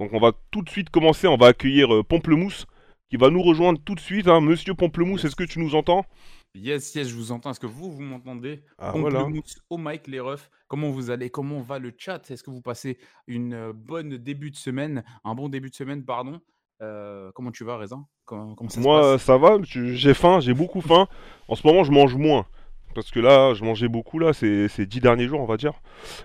Donc on va tout de suite commencer, on va accueillir euh, Pamplemousse qui va nous rejoindre tout de suite. hein. Monsieur Pamplemousse, est-ce que tu nous entends? Yes, yes, je vous entends. Est-ce que vous, vous m'entendez? Ah voilà. Pamplemousse au mic, les refs. Comment vous allez? Comment va le chat? Est-ce que vous passez une euh, bonne début de semaine? Un bon début de semaine, pardon? Euh, Comment tu vas, Raisin? Comment, comment ça se Moi, passe? ça va, j'ai faim, j'ai beaucoup faim. En ce moment, je mange moins. Parce que là, je mangeais beaucoup, là, ces, ces dix derniers jours, on va dire.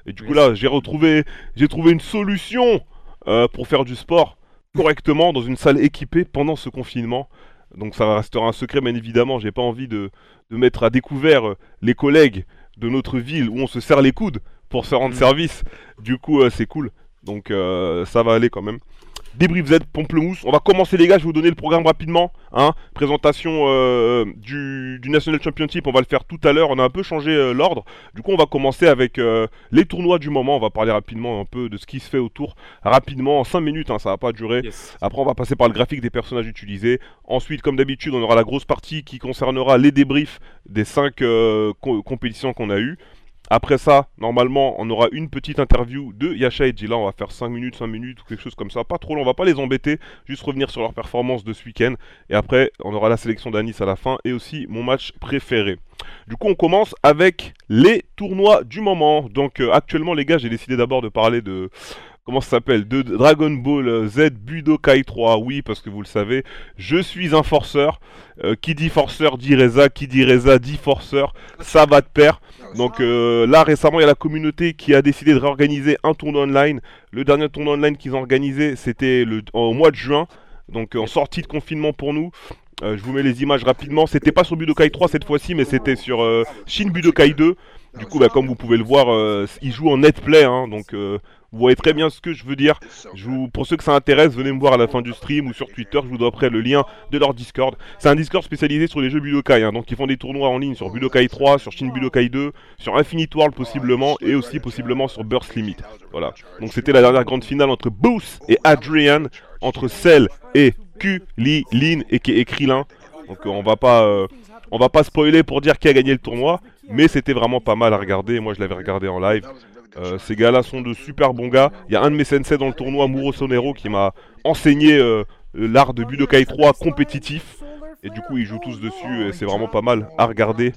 Et du coup, là, j'ai retrouvé, j'ai trouvé une solution euh, pour faire du sport correctement dans une salle équipée pendant ce confinement. Donc ça restera un secret, bien évidemment. J'ai pas envie de, de mettre à découvert euh, les collègues de notre ville où on se serre les coudes pour se rendre Mm. service. Du coup, euh, c'est cool. Donc euh, ça va aller quand même. Débrief Z, Pamplemousse. On va commencer les gars, je vais vous donner le programme rapidement. Hein. Présentation euh, du, du National Championship, on va le faire tout à l'heure. On a un peu changé euh, l'ordre. Du coup, on va commencer avec euh, les tournois du moment. On va parler rapidement un peu de ce qui se fait autour. Rapidement, en 5 minutes, hein, ça va pas durer. Yes. Après, on va passer par le graphique des personnages utilisés. Ensuite, comme d'habitude, on aura la grosse partie qui concernera les débriefs des 5 compétitions qu'on a eues. Après ça, normalement, on aura une petite interview de Yasha et Gila. On va faire 5 minutes, 5 minutes quelque chose comme ça. Pas trop long, on va pas les embêter. Juste revenir sur leur performance de ce week-end. Et après, on aura la sélection d'Anis à la fin et aussi mon match préféré. Du coup, on commence avec les tournois du moment. Donc, euh, actuellement, les gars, j'ai décidé d'abord de parler de. Comment ça s'appelle De Dragon Ball Z Budokai 3. Oui, parce que vous le savez, je suis un forceur. Euh, qui dit forceur dit Reza. Qui dit Reza dit forceur. Ça va de pair. Donc euh, là récemment il y a la communauté qui a décidé de réorganiser un tournoi online. Le dernier tournoi online qu'ils ont organisé c'était au mois de juin. Donc en sortie de confinement pour nous. Euh, je vous mets les images rapidement. C'était pas sur Budokai 3 cette fois-ci mais c'était sur euh, Shin Budokai 2. Du coup bah, comme vous pouvez le voir euh, il joue en netplay hein, donc euh, vous voyez très bien ce que je veux dire. Je vous, pour ceux que ça intéresse, venez me voir à la fin du stream ou sur Twitter, je vous donnerai le lien de leur Discord. C'est un Discord spécialisé sur les jeux Budokai, hein, donc ils font des tournois en ligne sur Budokai 3, sur Shin Budokai 2, sur Infinite World possiblement, et aussi possiblement sur Burst Limit. Voilà. Donc c'était la dernière grande finale entre Boost et Adrian, entre Cell et Kulilin et et Krillin. Donc euh, on va pas, euh, on va pas spoiler pour dire qui a gagné le tournoi, mais c'était vraiment pas mal à regarder. Moi je l'avais regardé en live. Euh, ces gars-là sont de super bons gars. Il y a un de mes sensei dans le tournoi, Muro Sonero, qui m'a enseigné euh, l'art de Budokai 3 compétitif. Et du coup, ils jouent tous dessus et c'est vraiment pas mal à regarder.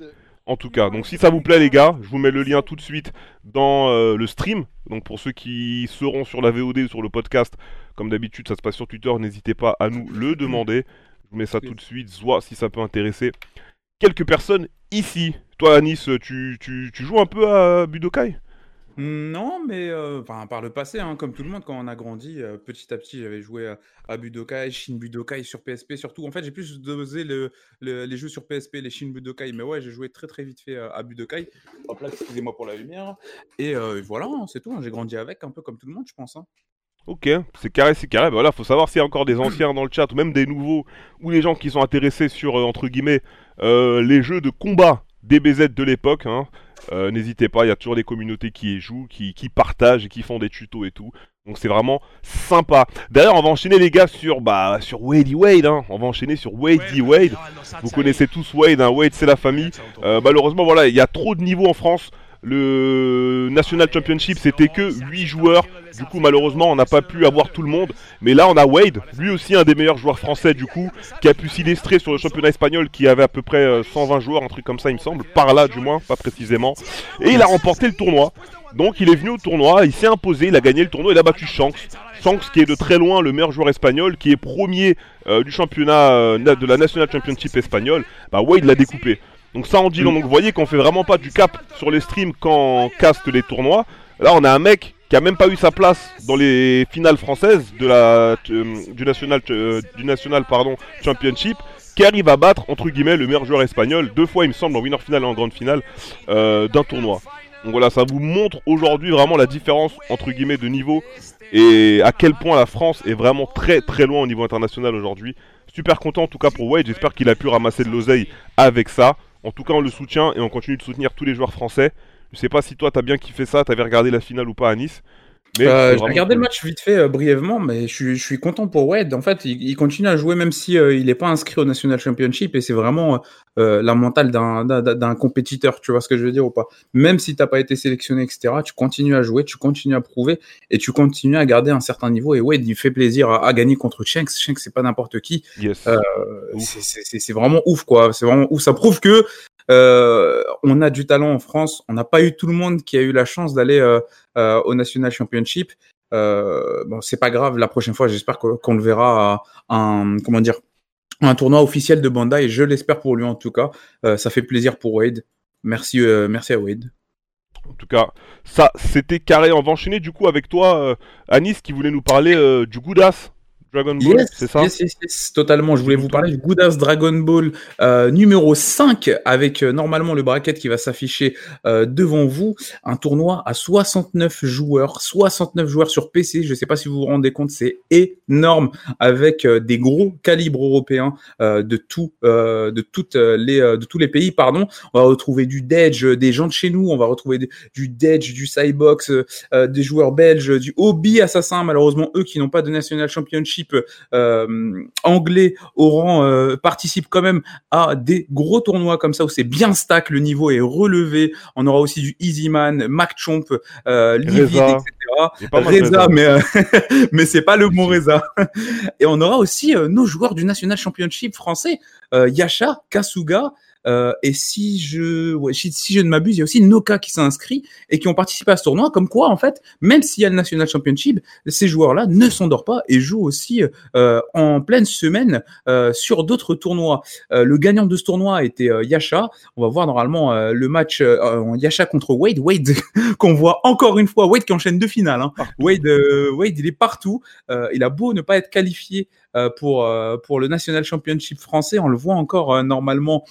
En tout cas, donc si ça vous plaît les gars, je vous mets le lien tout de suite dans euh, le stream. Donc pour ceux qui seront sur la VOD ou sur le podcast, comme d'habitude, ça se passe sur Twitter, n'hésitez pas à nous le demander. Je vous mets ça tout de suite, soit si ça peut intéresser quelques personnes ici. Toi Anis, tu, tu, tu joues un peu à Budokai? Non, mais euh, par le passé, hein, comme tout le monde, quand on a grandi, euh, petit à petit, j'avais joué à, Budokai, Shin Budokai sur PSP surtout. En fait, j'ai plus dosé le, le- les jeux sur PSP, les Shin Budokai. Mais ouais, j'ai joué très très vite fait euh, à Budokai. Hop là, excusez-moi pour la lumière. Et voilà, hein, c'est tout. hein, J'ai grandi avec, un peu comme tout le monde, je pense. Ok, c'est carré, c'est carré. Bah voilà, faut savoir s'il y a encore des anciens dans le chat, ou même des nouveaux, ou les gens qui sont intéressés sur, entre guillemets, les jeux de combat DBZ de l'époque. Hein. Euh, N'hésitez pas, il y a toujours des communautés qui y jouent, qui, qui partagent et qui font des tutos et tout. Donc c'est vraiment sympa. D'ailleurs, on va enchaîner les gars sur, bah, sur Wadey Wade. Hein. On va enchaîner sur Wadey Wade. Vous connaissez tous Wade, hein. Wade c'est la famille. Euh, malheureusement, voilà, il y a trop de niveaux en France. Le National Championship, c'était que 8 joueurs. Du coup, malheureusement, on n'a pas pu avoir tout le monde. Mais là, on a Wade, lui aussi un des meilleurs joueurs français, du coup, qui a pu s'illustrer sur le championnat espagnol, qui avait à peu près euh, 120 joueurs, un truc comme ça, il me semble. Par là, du moins, pas précisément. Et il a remporté le tournoi. Donc, il est venu au tournoi, il s'est imposé, il a gagné le tournoi, il a battu Shanks. Shanks, qui est de très loin le meilleur joueur espagnol, qui est premier euh, du championnat euh, de la National Championship espagnol. Bah, Wade l'a découpé. Donc ça en dit long. Donc vous voyez qu'on fait vraiment pas du cap sur les streams quand on caste les tournois. Là on a un mec qui a même pas eu sa place dans les finales françaises euh, du national euh, du national pardon championship qui arrive à battre entre guillemets le meilleur joueur espagnol deux fois il me semble en winner finale et en grande finale euh, d'un tournoi. Donc voilà, ça vous montre aujourd'hui vraiment la différence entre guillemets de niveau et à quel point la France est vraiment très très loin au niveau international aujourd'hui. Super content en tout cas pour Wade, j'espère qu'il a pu ramasser de l'oseille avec ça. En tout cas, on le soutient et on continue de soutenir tous les joueurs français. Je sais pas si toi t'as bien kiffé ça, t'avais regardé la finale ou pas à Nice. Euh, j'ai regardé le match vite fait euh, brièvement, mais je suis, je suis content pour Wade. En fait, il, il continue à jouer même si euh, il n'est pas inscrit au National Championship et c'est vraiment euh, la mentale d'un compétiteur. Tu vois ce que je veux dire ou pas Même si t'as pas été sélectionné, etc., tu continues à jouer, tu continues à prouver et tu continues à garder un certain niveau. Et Wade, il fait plaisir à, à gagner contre Shanks. Shanks, c'est pas n'importe qui. Yes. C'est vraiment ouf, quoi. C'est vraiment ouf. Ça prouve que euh, on a du talent en France. On n'a pas eu tout le monde qui a eu la chance d'aller euh, euh, au National Championship. Bon, c'est pas grave. La prochaine fois, j'espère qu'on le verra à un comment dire un tournoi officiel de Bandai. Et je l'espère pour lui en tout cas. Ça fait plaisir pour Wade. Merci, merci à Wade. En tout cas, ça, c'était carré. On va du coup avec toi, Anis, qui voulait nous parler du Goudas Dragon Ball, Yes, c'est ça yes, yes, yes, totalement. Je voulais vous parler du Good Ass Dragon Ball euh, numéro 5 avec euh, normalement le bracket qui va s'afficher euh, devant vous. Un tournoi à 69 joueurs, 69 joueurs sur PC. Je ne sais pas si vous vous rendez compte, c'est énorme avec des gros calibres européens de tout, de toutes les, de tous les pays. Pardon. On va retrouver du Dedge, des gens de chez nous. On va retrouver du Dedge, du Cybox, des joueurs belges, du Hobby Assassin. Malheureusement, eux qui n'ont pas de National Championship euh, anglais au rang euh, participent quand même à des gros tournois comme ça où c'est bien stack, le niveau est relevé. On aura aussi du Easyman, Mac Chomp, euh, Livid, etc. Reza, mais euh, mais c'est pas le bon Reza. Et on aura aussi nos joueurs du National Championship français, Yasha, Kasuga. Euh, et si je, ouais, si, si je ne m'abuse, il y a aussi Noka qui s'est inscrit et qui ont participé à ce tournoi. Comme quoi, en fait, même s'il y a le National Championship, ces joueurs-là ne s'endorment pas et jouent aussi euh, en pleine semaine euh, sur d'autres tournois. Euh, le gagnant de ce tournoi était euh, Yasha. On va voir normalement euh, le match euh, Yasha contre Wade. Wade qu'on voit encore une fois. Wade qui enchaîne deux finales. Hein. Wade, Wade, il est partout. Euh, il a beau ne pas être qualifié pour pour le National Championship français, on le voit encore normalement.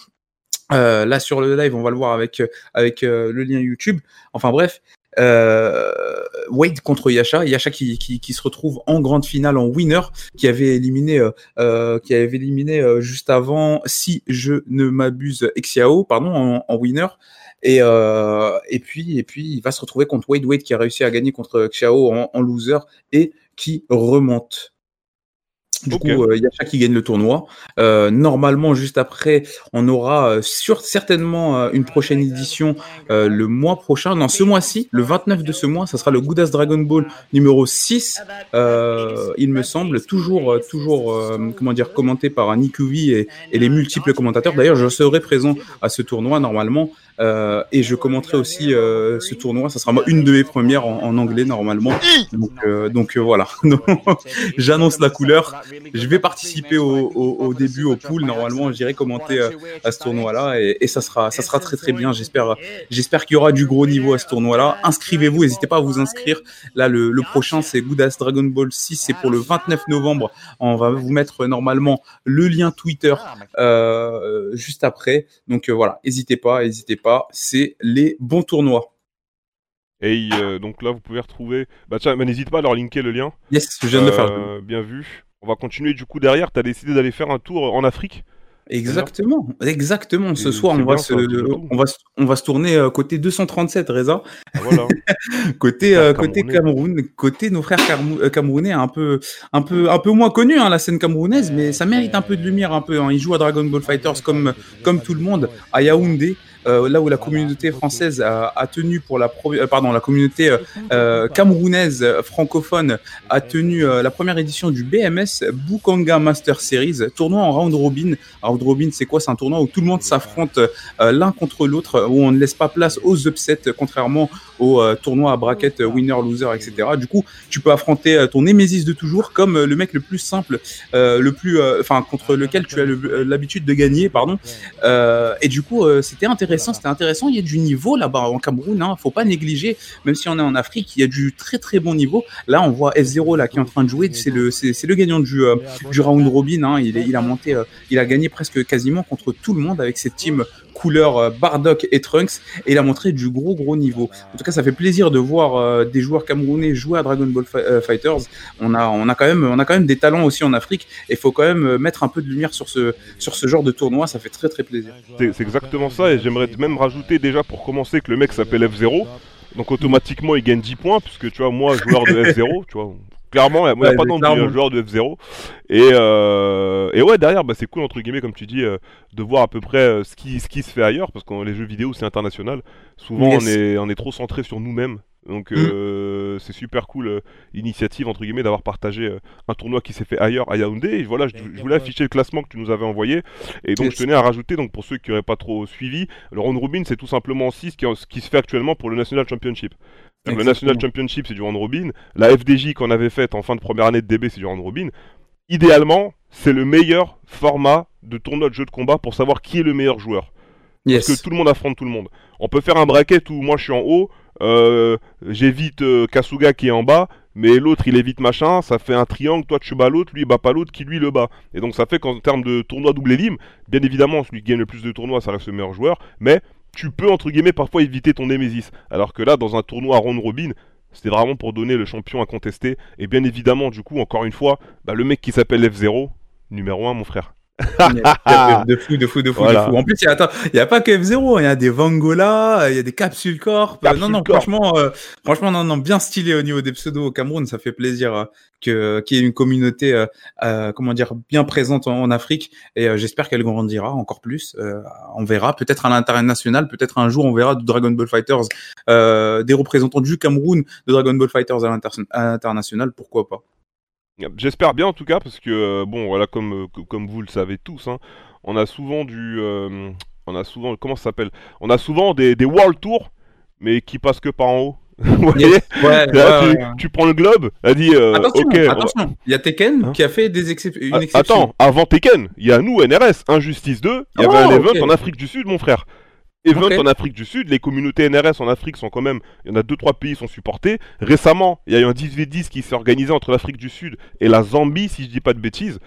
Euh, là sur le live, on va le voir avec euh, avec euh, le lien YouTube. Enfin bref, Wade contre Yasha, Yasha qui, qui, se retrouve en grande finale en winner, qui avait éliminé qui avait éliminé juste avant, si je ne m'abuse, Exiao, pardon, en, winner. Et, et puis et puis il va se retrouver contre Wade Wade qui a réussi à gagner contre Xiao en loser et qui remonte. Du Ok. coup, euh, Yasha qui gagne le tournoi. Euh, normalement, juste après, on aura euh, sur, certainement euh, une prochaine édition euh, le mois prochain. Non, ce mois-ci, le 29 de ce mois, ça sera le Goudas Dragon Ball numéro 6, euh, il me semble, toujours, euh, toujours euh, comment dire, commenté par Nick Uvi et, et les multiples commentateurs. D'ailleurs, je serai présent à ce tournoi normalement. euh, et je commenterai aussi euh, ce tournoi. Ça sera moi une de mes premières en, en anglais normalement. Donc, euh, donc euh, voilà. J'annonce la couleur. Je vais participer au, au, au début au pool. Normalement, j'irai commenter euh, à ce tournoi-là et, et ça sera, ça sera très très bien. J'espère, j'espère qu'il y aura du gros niveau à ce tournoi-là. Inscrivez-vous, n'hésitez pas à vous inscrire. Là, le, le prochain, c'est Goudas Dragon Ball 6. C'est pour le 29 novembre. On va vous mettre normalement le lien Twitter euh, juste après. Donc euh, voilà, n'hésitez pas, n'hésitez pas. C'est les bons tournois. Et euh, donc là, vous pouvez retrouver. Bah tiens, mais n'hésite pas à leur linker le lien. Yes, je viens de le faire. Bien vu. On va continuer du coup derrière. T'as décidé d'aller faire un tour en Afrique. Exactement, exactement. Ce Et soir, on va, se, on, va, on va se tourner euh, côté 237, Reza. Ah, Voilà. côté euh, côté. Cameroun, côté nos frères euh, camerounais un peu un peu un peu moins connus hein, la scène camerounaise, mais ça mérite un peu de lumière un peu. hein. Ils jouent à Dragon Ball Fighters comme comme tout le monde à Yaoundé. Euh, là où la communauté française a, tenu pour la pro- euh, pardon la communauté euh, camerounaise francophone a tenu la première édition du BMS Bukanga Master Series tournoi en round robin. Round robin c'est quoi? C'est un tournoi où tout le monde s'affronte l'un contre l'autre où on ne laisse pas place aux upsets contrairement au euh, tournoi à bracket winner loser etc du coup tu peux affronter ton némésis de toujours comme le mec le plus simple le plus enfin contre lequel tu as l'habitude de gagner pardon. Et du coup, c'était intéressant, c'était intéressant. Il y a du niveau là-bas en Cameroun, hein, faut pas négliger. Même si on est en Afrique, il y a du très très bon niveau. Là, on voit F0 là qui est en train de jouer. C'est le c'est c'est le gagnant du euh, du round robin. Hein. Il est, il a monté, euh, il a gagné presque quasiment contre tout le monde avec cette team couleur euh, Bardock et Trunks. Et il a montré du gros gros niveau. En tout cas, ça fait plaisir de voir euh, des joueurs camerounais jouer à Dragon Ball euh, Fighters. On a on a quand même on des talents aussi en Afrique. Et faut quand même mettre un peu de lumière sur ce genre de tournoi. Ça fait très très plaisir. C'est c'est exactement ça. Et j'aimerais même rajouter déjà pour commencer que le mec s'appelle F0. Donc automatiquement, il gagne 10 points, puisque tu vois, moi, joueur de F0, tu vois, clairement, il n'y a pas d'envie, joueur de F0. Et, euh, et ouais, derrière, bah, c'est cool, entre guillemets, comme tu dis, euh, de voir à peu près euh, ce, qui, ce qui se fait ailleurs, parce que les jeux vidéo, c'est international. Souvent, on, est, on est trop centré sur nous-mêmes. Donc mm. c'est super cool l'initiative entre guillemets d'avoir partagé un tournoi qui s'est fait ailleurs à Yaoundé. Et voilà, je, voulais afficher le classement que tu nous avais envoyé. Et donc je tenais à rajouter, donc pour ceux qui n'auraient pas trop suivi, le round robin c'est tout simplement 6 qui, qui se fait actuellement pour le National Championship. Le National Championship, c'est du round robin. La FDJ qu'on avait faite en fin de première année de DB, c'est du round robin. Idéalement, c'est le meilleur format de tournoi de jeu de combat pour savoir qui est le meilleur joueur. Parce que tout le monde affronte tout le monde. On peut faire un bracket où moi je suis en haut, euh, j'évite euh, Kasuga qui est en bas, mais l'autre il évite machin, ça fait un triangle, toi tu bats l'autre, lui il bat pas l'autre, qui lui le bat. Et donc ça fait qu'en termes de tournoi double élim, bien évidemment celui qui gagne le plus de tournois ça reste le meilleur joueur, mais tu peux entre guillemets parfois éviter ton Nemesis. Alors que là, dans un tournoi round robin, c'était vraiment pour donner le champion à contester. Et bien évidemment, du coup, encore une fois, bah, le mec qui s'appelle F0, numéro 1, mon frère de fou, de fou, de fou, de fou. En plus, il n'y a, pas que F0, il y a des Vangola, il y a des Capsule Corp. non, non, franchement, euh, franchement, non, non, bien stylé au niveau des pseudos au Cameroun. Ça fait plaisir euh, que qu'il y ait une communauté, euh, comment dire, bien présente en, Afrique. Et j'espère qu'elle grandira encore plus. on verra, peut-être à l'international, peut-être un jour, on verra de Dragon Ball Fighters, des représentants du Cameroun de Dragon Ball Fighters à l'international, pourquoi pas. J'espère bien en tout cas parce que euh, bon voilà comme euh, comme vous le savez tous hein, on a souvent du euh, on a souvent comment ça s'appelle? On a souvent des, des world tours mais qui passent que par en haut. Vous voyez? Tu, prends le globe elle dit attention, attention. il y a Tekken hein qui a fait des exceptions une exception. attends avant Tekken il y a nous NRS Injustice 2 il y avait un oh, event en Afrique du Sud mon frère Event en Afrique du Sud, les communautés NRS en Afrique sont quand même, il y en a 2-3 pays qui sont supportés. Récemment, il y a eu un 10v10 qui s'est organisé entre l'Afrique du Sud et la Zambie, si je dis pas de bêtises.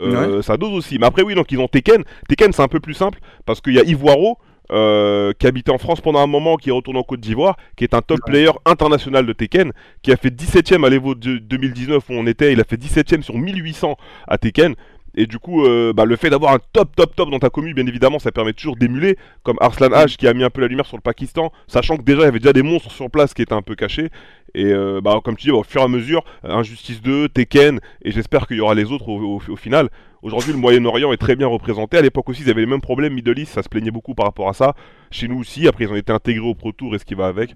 Euh, Ça dose aussi. Mais après, oui, donc ils ont Tekken. Tekken, c'est un peu plus simple parce qu'il y a Ivoiro. Euh, qui habitait en France pendant un moment, qui est retourné en Côte d'Ivoire, qui est un top player international de Tekken, qui a fait 17ème à l'Evo 2019 où on était, il a fait 17ème sur 1800 à Tekken. Et du coup, euh, bah, le fait d'avoir un top, top, top dans ta commune, bien évidemment, ça permet toujours d'émuler, comme Arslan H qui a mis un peu la lumière sur le Pakistan, sachant que déjà il y avait déjà des monstres sur place qui étaient un peu cachés. Et euh, bah, comme tu dis, au fur et à mesure, Injustice 2, Tekken, et j'espère qu'il y aura les autres au, final. Aujourd'hui, le Moyen-Orient est très bien représenté. À l'époque aussi, ils avaient les mêmes problèmes. Middle East, ça se plaignait beaucoup par rapport à ça. Chez nous aussi, après, ils ont été intégrés au Pro Tour et ce qui va avec.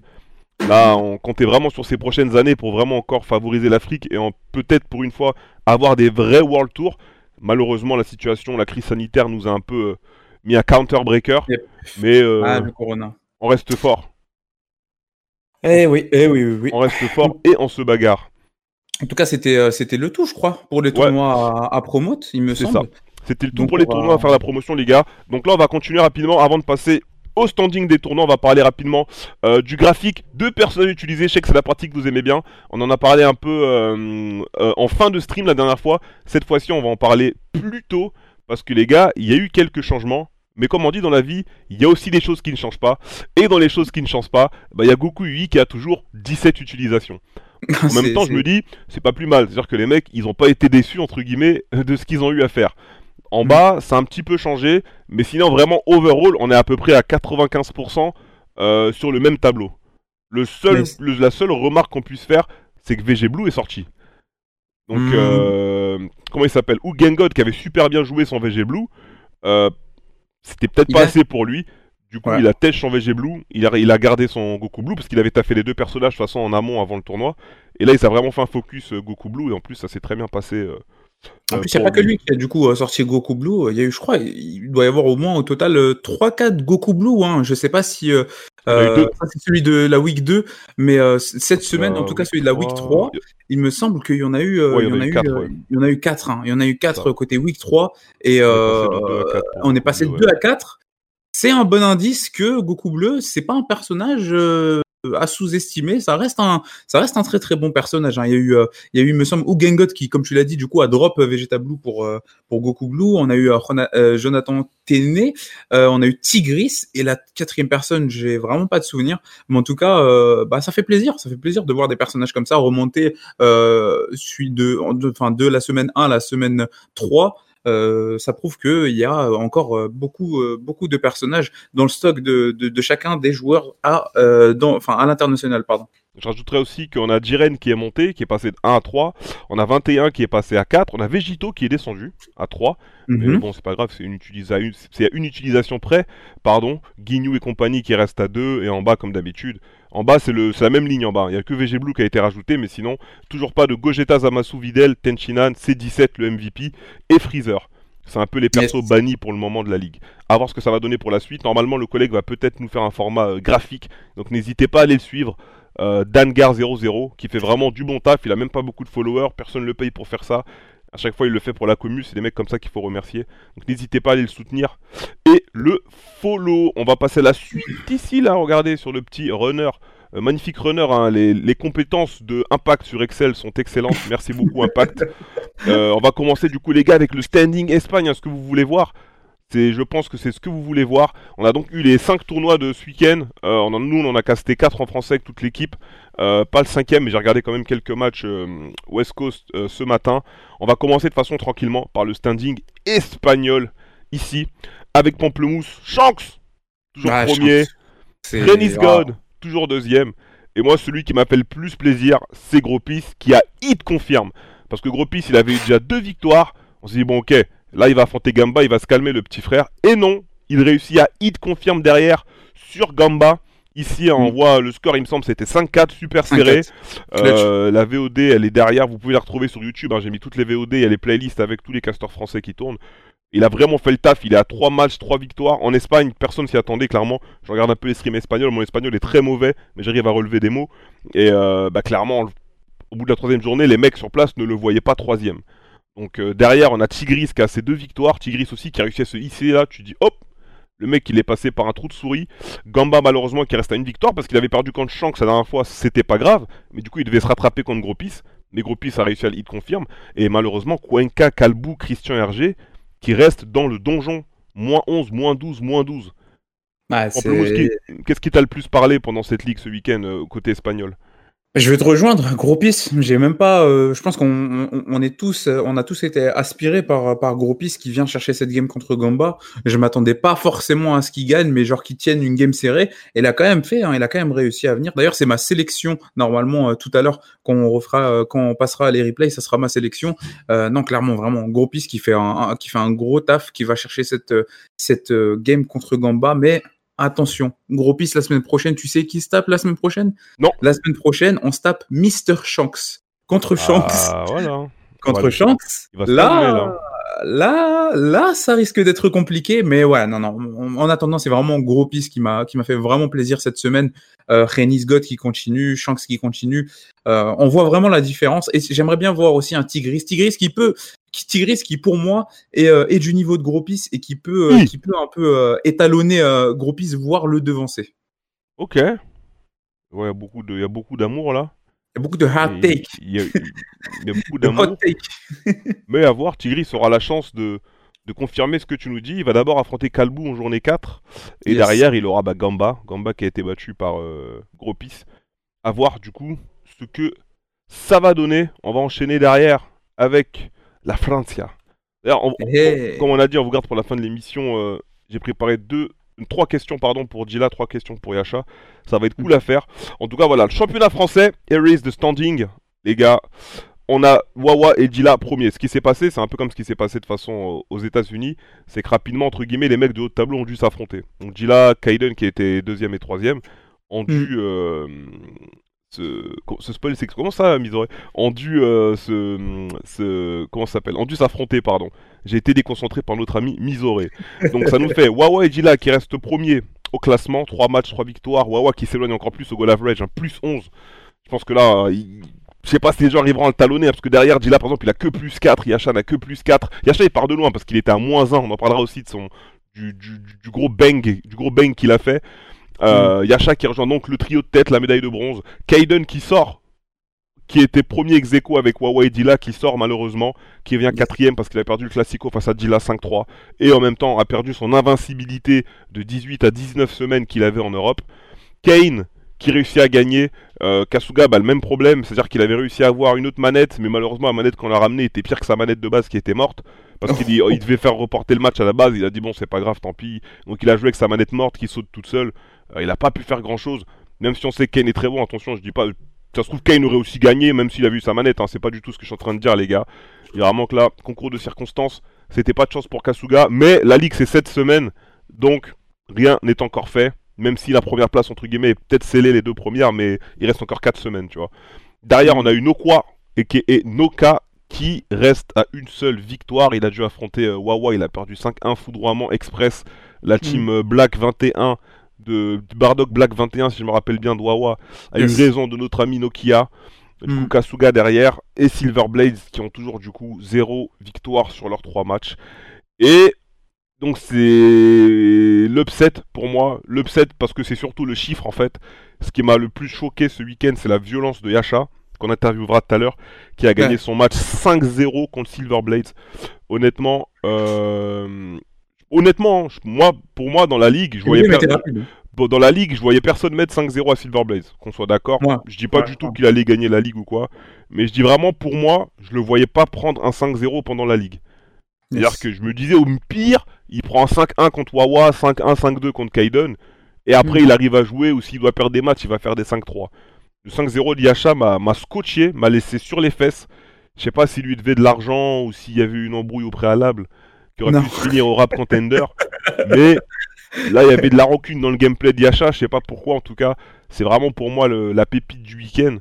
Là, on comptait vraiment sur ces prochaines années pour vraiment encore favoriser l'Afrique et peut-être pour une fois avoir des vrais World Tours malheureusement, la situation, la crise sanitaire nous a un peu euh, mis un counter-breaker. Mais euh, ah, on reste fort. Eh oui, eh oui, oui, oui. On reste fort et on se bagarre. En tout cas, c'était euh, c'était le tout, je crois, pour les tournois à, promote, il me semble. C'était le tout pour les tournois à faire la promotion, les gars. Donc là, on va continuer rapidement avant de passer au standing des tournois, on va parler rapidement euh, du graphique de personnages utilisés. Je sais que c'est la partie que vous aimez bien. On en a parlé un peu euh, euh, en fin de stream la dernière fois. Cette fois-ci, on va en parler plus tôt. Parce que les gars, il y a eu quelques changements. Mais comme on dit dans la vie, il y a aussi des choses qui ne changent pas. Et dans les choses qui ne changent pas, bah, il y a Goku UI qui a toujours 17 utilisations. En même temps, je me dis, c'est pas plus mal. C'est-à-dire que les mecs, ils n'ont pas été déçus, entre guillemets, de ce qu'ils ont eu à faire. En bas, ça a un petit peu changé, mais sinon, vraiment, overall, on est à peu près à 95% euh, sur le même tableau. Le seul, la seule remarque qu'on puisse faire, c'est que VG Blue est sorti. Donc, hmm. euh, comment il s'appelle? Ou Gengod, qui avait super bien joué son VG Blue, euh, c'était peut-être pas assez pour lui. Du coup, il a têche son VG Blue, il a, il a gardé son Goku Blue, parce qu'il avait taffé les deux personnages de toute façon en amont avant le tournoi. Et là, il s'est vraiment fait un focus Goku Blue, et en plus, ça s'est très bien passé en plus, il n'y a pas que lui qui a du coup sorti Goku Blue. Il y a eu, je crois, il doit y avoir au moins au total 3-4 Goku Blue. Hein. Je sais pas si euh, c'est celui de la week 2, mais cette semaine, en tout cas celui de la week 3, il me semble qu'il y en a eu, il, y en a eu 4, il y en a eu 4. Hein. Il y en a eu 4 côté week 3 et on est passé de 2 à 4. C'est un bon indice que Goku Bleu, c'est pas un personnage à sous-estimer. Ça reste un, ça reste un très très bon personnage. Hein. Il y a eu, euh, il y a eu, me semble, Ugengot qui, comme tu l'as dit, du coup, a drop euh, Vegeta Blue pour euh, pour Goku Blue. On a eu Jonathan Téné, on a eu Tigris et la quatrième personne, j'ai vraiment pas de souvenir. Mais en tout cas, bah ça fait plaisir, ça fait plaisir de voir des personnages comme ça remonter, suite de, enfin de la semaine 1 à la semaine 3. Euh, ça prouve qu'il y a encore beaucoup, beaucoup de personnages dans le stock de, de, de chacun des joueurs à, dans, enfin, à l'international. Pardon. Je rajouterais aussi qu'on a Jiren qui est monté, qui est passé de 1 à 3. On a 21 qui est passé à 4. On a Vegito qui est descendu à 3. Mais Mhm. bon, c'est pas grave, c'est une, utilisa- c'est une utilisation près. Pardon. Guignou et compagnie qui restent à 2. Et en bas, comme d'habitude. En bas, c'est la même ligne en bas. Il n'y a que VG Blue qui a été rajouté. Mais sinon, toujours pas de Gogeta Zamasu Videl, Tenchinan, C17, le MVP. Et Freezer. C'est un peu les persos bannis pour le moment de la ligue. À voir ce que ça va donner pour la suite. Normalement, le collègue va peut-être nous faire un format euh, graphique. Donc n'hésitez pas à aller le suivre. Euh, Dangar00 qui fait vraiment du bon taf. Il a même pas beaucoup de followers. Personne ne le paye pour faire ça. À chaque fois, il le fait pour la commu. C'est des mecs comme ça qu'il faut remercier. Donc n'hésitez pas à aller le soutenir. Et le follow. On va passer à la suite ici, là. Regardez sur le petit runner. Euh, magnifique runner. hein. Les, compétences de Impact sur Excel sont excellentes. Merci beaucoup, Impact. Euh, on va commencer du coup, les gars, avec le standing Espagne. hein, ce que vous voulez voir je pense que c'est ce que vous voulez voir. On a donc eu les 5 tournois de ce week-end. Euh, nous, on en a casté 4 en français avec toute l'équipe. Euh, pas le cinquième, mais j'ai regardé quand même quelques matchs euh, West Coast euh, ce matin. On va commencer de façon tranquillement par le standing espagnol ici, avec Pamplemousse, Shanks, toujours Ah, premier, Renis ah. God, toujours deuxième. Et moi, celui qui m'appelle plus plaisir, c'est Gropis, qui a hit confirme. Parce que Gropis, il avait eu déjà deux victoires. On s'est dit, bon, ok, là, il va affronter Gamba, il va se calmer, le petit frère. Et non, il réussit à hit confirme derrière sur Gamba. Ici, on voit le score, il me semble, c'était 5-4, super 5-4. serré. Euh, la VOD, elle est derrière. Vous pouvez la retrouver sur YouTube. hein. J'ai mis toutes les VOD. Il y a les playlists avec tous les casteurs français qui tournent. Il a vraiment fait le taf. Il est à 3 matchs, 3 victoires. En Espagne, personne s'y attendait, clairement. Je regarde un peu les streams espagnols. Mon espagnol est très mauvais, mais j'arrive à relever des mots. Et euh, bah, clairement, au bout de la troisième journée, les mecs sur place ne le voyaient pas troisième. Donc euh, derrière, on a Tigris qui a ses deux victoires. Tigris aussi qui a réussi à se hisser là. Tu dis hop, le mec il est passé par un trou de souris. Gamba malheureusement qui reste à une victoire parce qu'il avait perdu contre Shanks la dernière fois. C'était pas grave, mais du coup il devait se rattraper contre Gropis. Mais Gropis a réussi à le hit confirme. Et malheureusement, Cuenca, Calbou, Christian Hergé qui restent dans le donjon. Moins 11, moins 12, moins 12. Ouais, En plus, c'est- qui- Qu'est-ce qui t'a le plus parlé pendant cette ligue ce week-end euh, côté espagnol? Je vais te rejoindre, gros pisse. J'ai même pas. euh, je pense qu'on on, est tous, euh, on a tous été aspirés par par gros pisse qui vient chercher cette game contre Gamba. Je m'attendais pas forcément à ce qu'il gagne, mais genre qu'il tienne une game serrée. Et il a quand même fait. Hein, il a quand même réussi à venir. D'ailleurs, c'est ma sélection normalement euh, tout à l'heure quand on refera, quand on passera les replays, ça sera ma sélection. Non, clairement, vraiment gros qui fait un, un- qui fait un gros taf, qui va chercher cette cette game contre Gamba, mais Attention, gros la semaine prochaine. Tu sais qui se tape la semaine prochaine? Non. La semaine prochaine, on se tape Mr. Shanks. Contre Shanks. Ah voilà. contre. Shanks. Il va se Là, calmer, là. là, là, ça risque d'être compliqué. Mais ouais, non, non. En en attendant, c'est vraiment gros pisse qui m'a, qui m'a fait vraiment plaisir cette semaine. Euh, Renis God qui continue, Shanks qui continue. Euh, on voit vraiment la différence. Et j'aimerais bien voir aussi un Tigris. Tigris qui peut, qui, Tigris qui pour moi est, euh, est du niveau de gros pisse et qui peut, euh, Oui. qui peut un peu euh, étalonner gros pisse, voire le devancer. Ok. Ouais, il y a beaucoup de- y a beaucoup d'amour là. Il y a beaucoup de hard take. Il y a, il y a beaucoup d'amour. Mais à voir, Tigris aura la chance de, de confirmer ce que tu nous dis. Il va d'abord affronter Kalbou en journée 4. Et Yes. derrière, il aura bah, Gamba. Gamba qui a été battu par Gropis. À voir du coup ce que ça va donner. On va enchaîner derrière avec la Francia. D'ailleurs, on- on- Hey. comme on a dit, on vous garde pour la fin de l'émission. euh, J'ai préparé deux, trois questions pardon pour Gila, trois questions pour Yacha. Ça va être cool à faire. En tout cas, voilà, le championnat français, Aries de standing, les gars. On a Wawa et Gila premier. Ce qui s'est passé, c'est un peu comme ce qui s'est passé de façon euh, aux États-Unis. C'est que rapidement, entre guillemets, les mecs de haut de tableau ont dû s'affronter. Donc Gila, Kaiden qui était deuxième et troisième, ont dû euh, se spoiler. C'est comment ça, Misoré Ont dû euh, se, se- comment ça s'appelle? Ont dû s'affronter, pardon. J'ai été déconcentré par notre ami Misoré. Donc ça nous fait Wawa et Gila qui restent premier au classement, 3 matchs, 3 victoires. Wawa qui s'éloigne encore plus au goal average, un plus 11. Je pense que là, euh, il- je sais pas si les gens arriveront à le talonner, hein, parce que derrière Gila par exemple, il a que plus 4, Yacha n'a que plus 4. Yacha il part de loin parce qu'il était à moins 1, on en parlera aussi de son du, du- du- du gros bang, du gros bang qu'il a fait. Euh, Yacha qui rejoint donc le trio de tête, la médaille de bronze. Kaiden qui sort, qui était premier ex avec et Dila, qui sort malheureusement, qui revient quatrième parce qu'il a perdu le Classico face à Dila 5-3, et en même temps a perdu son invincibilité de 18 à 19 semaines qu'il avait en Europe. Kane qui réussit à gagner. Euh, Kasuga, bah, le même problème, c'est-à-dire qu'il avait réussi à avoir une autre manette, mais malheureusement la manette qu'on a ramenée était pire que sa manette de base qui était morte, parce qu'il il devait faire reporter le match à la base, il a dit bon c'est pas grave, tant pis, donc il a joué avec sa manette morte qui saute toute seule, il a pas pu faire grand-chose, même si on sait que Kane est très bon, attention, je dis pas, ça se trouve Kane aurait aussi gagné, même s'il a vu sa manette, hein, c'est pas du tout ce que je suis en train de dire les gars, il y a vraiment que là, concours de circonstances, c'était pas de chance pour Kasuga, mais la ligue c'est cette semaine, donc rien n'est encore fait même si la première place, entre guillemets, est peut-être scellée les deux premières, mais il reste encore 4 semaines, tu vois. Derrière, on a eu Nokwa et, qui est Noka qui reste à une seule victoire. Il a dû affronter euh, Wawa, il a perdu 5-1 foudroiement express. La mm. team euh, Black 21 de Bardock Black 21, si je me rappelle bien, de Wawa, a eu raison de notre ami Nokia. Du coup, mm. Kasuga derrière et Silver Blades qui ont toujours du coup zéro victoire sur leurs trois matchs. Et donc c'est l'upset pour moi, l'upset parce que c'est surtout le chiffre en fait. Ce qui m'a le plus choqué ce week-end, c'est la violence de Yasha, qu'on interviewera tout à l'heure, qui a gagné son match 5-0 contre Silver Blades. Honnêtement, euh... honnêtement, moi, pour moi dans la ligue, je voyais dans la ligue, je voyais personne mettre 5-0 à Silver Blades, qu'on soit d'accord. Je dis pas du tout qu'il allait gagner la ligue ou quoi, mais je dis vraiment pour moi, je le voyais pas prendre un 5-0 pendant la ligue. C'est-à-dire que je me disais au pire, il prend 5-1 contre Wawa, 5-1, 5-2 contre Kaiden, et après mm. il arrive à jouer, ou s'il doit perdre des matchs, il va faire des 5-3. Le 5-0 de Yasha m'a scotché, m'a laissé sur les fesses. Je sais pas s'il lui devait de l'argent ou s'il y avait une embrouille au préalable qui aurait pu finir au rap contender. mais là, il y avait de la rancune dans le gameplay de Yasha, je sais pas pourquoi en tout cas. C'est vraiment pour moi la pépite du week-end.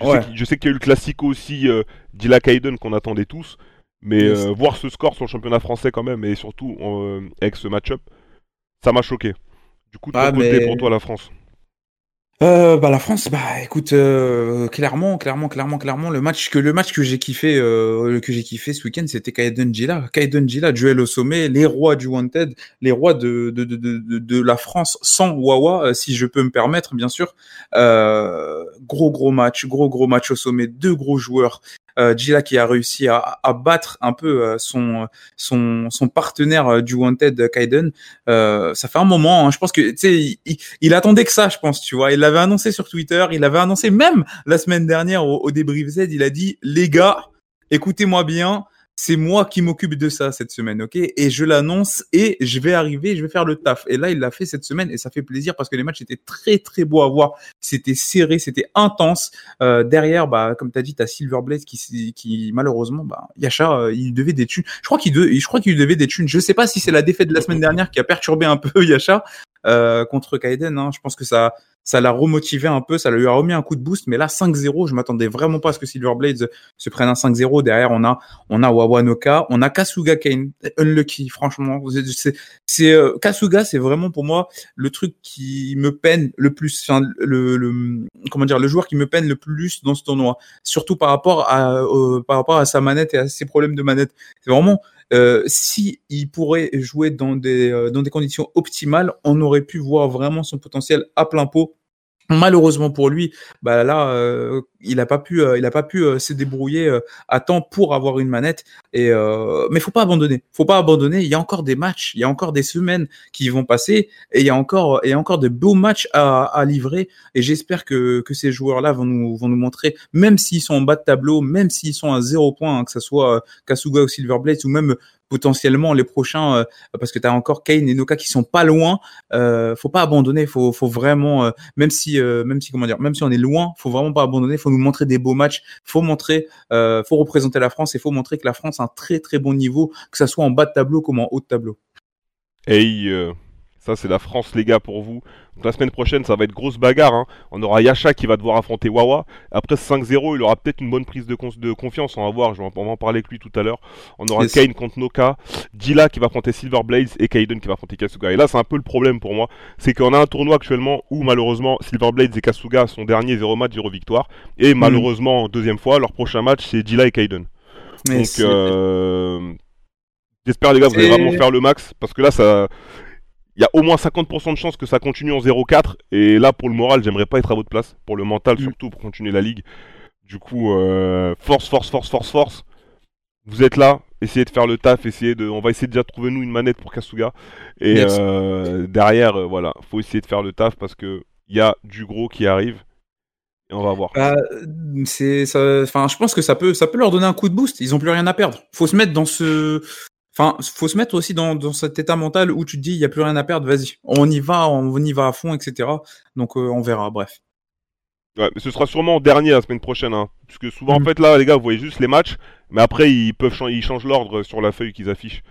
Je, sais qu'il y a eu le classico aussi euh, d'Ila Kaiden qu'on attendait tous. Mais euh, voir ce score sur le championnat français quand même, et surtout euh, avec ce match-up, ça m'a choqué. Du coup, de ah, côté pour toi la France euh, bah la France, bah écoute, clairement, clairement, clairement, clairement, le match que le match que j'ai kiffé, que j'ai kiffé ce week-end, c'était Kaiden Gila. Kaiden Gila, duel au sommet, les rois du wanted, les rois de de, de, de, de la France sans Wawa, si je peux me permettre, bien sûr. gros gros match, gros gros match au sommet, deux gros joueurs euh, Gila qui a réussi à, à battre un peu euh, son son son partenaire euh, du Wanted Kaiden. Euh, ça fait un moment. Hein, je pense que tu sais, il, il, attendait que ça, je pense. Tu vois, il l'avait annoncé sur Twitter. Il l'avait annoncé même la semaine dernière au, au débrief Z. Il a dit les gars, écoutez-moi bien c'est moi qui m'occupe de ça cette semaine, ok? Et je l'annonce et je vais arriver, je vais faire le taf. Et là, il l'a fait cette semaine et ça fait plaisir parce que les matchs étaient très très beaux à voir. C'était serré, c'était intense. Euh, derrière, bah, comme tu as dit, tu as Silverblade qui, qui malheureusement, bah, Yasha, euh, il devait des thunes. Je crois qu'il je crois qu'il devait des thunes. Je sais pas si c'est la défaite de la semaine dernière qui a perturbé un peu Yasha euh, contre Kaiden. Hein. Je pense que ça ça l'a remotivé un peu, ça lui a remis un coup de boost. Mais là, 5-0, je m'attendais vraiment pas à ce que Silverblades se prenne un 5-0. Derrière, on a, on a Wawanoka, on a Kasuga Kane, unlucky, franchement. C'est, euh, Kasuga, c'est vraiment pour moi le truc qui me peine le plus, enfin, le, le, comment dire, le joueur qui me peine le plus dans ce tournoi. Surtout par rapport à, euh, par rapport à sa manette et à ses problèmes de manette. C'est vraiment, euh, si il pourrait jouer dans des, euh, dans des conditions optimales, on aurait pu voir vraiment son potentiel à plein pot Malheureusement pour lui, bah là, euh, il a pas pu, euh, il a pas pu euh, se débrouiller à temps pour avoir une manette. Et mais faut pas abandonner, faut pas abandonner. Il y a encore des matchs, il y a encore des semaines qui vont passer, et il y a encore, et encore de beaux matchs à, livrer. Et j'espère que, que ces joueurs-là vont nous, vont nous montrer, même s'ils sont en bas de tableau, même s'ils sont à zéro point, hein, que ce soit Kasuga ou Silverblade ou même potentiellement les prochains, euh, parce que tu as encore Kane et Noka qui sont pas loin. Euh, faut pas abandonner, faut, faut vraiment, euh, même si, euh, même si comment dire, même si on est loin, faut vraiment pas abandonner. Faut nous montrer des beaux matchs. Faut montrer, faut représenter la France et faut montrer que la France a un très très bon niveau, que ça soit en bas de tableau comme en haut de tableau. Et ça, c'est la France, les gars, pour vous. Donc, la semaine prochaine, ça va être grosse bagarre. Hein. On aura Yasha qui va devoir affronter Wawa. Après 5-0, il aura peut-être une bonne prise de, de, confiance. On va voir, je vais en, parler avec lui tout à l'heure. On aura Kane contre Noka, Dila qui va affronter Silver Blades et Kaiden qui va affronter Kasuga. Et là, c'est un peu le problème pour moi. C'est qu'on a un tournoi actuellement où, malheureusement, Silver Blades et Kasuga sont derniers 0 match, 0 victoire. Et mm. malheureusement, deuxième fois, leur prochain match, c'est Dila et Kaiden. Donc, euh... j'espère, les gars, vous allez vraiment faire le max. Parce que là, ça il y a au moins 50% de chances que ça continue en 0-4. Et là, pour le moral, j'aimerais pas être à votre place. Pour le mental, mm. surtout, pour continuer la ligue. Du coup, euh, force, force, force, force, force. Vous êtes là, essayez de faire le taf, essayez de. On va essayer de déjà trouver nous une manette pour Kasuga. Et euh, derrière, euh, voilà, faut essayer de faire le taf parce que il y a du gros qui arrive. Et on va voir. Bah, c'est, ça, enfin, je pense que ça peut, ça peut leur donner un coup de boost. Ils ont plus rien à perdre. Faut se mettre dans ce, enfin, faut se mettre aussi dans, dans cet état mental où tu te dis, il y a plus rien à perdre. Vas-y, on y va, on y va à fond, etc. Donc, euh, on verra. Bref. Ouais, mais ce sera sûrement dernier la semaine prochaine, hein. Puisque souvent, en Mhm. fait, là, les gars, vous voyez juste les matchs, mais après, ils peuvent ils changent l'ordre sur la feuille qu'ils affichent.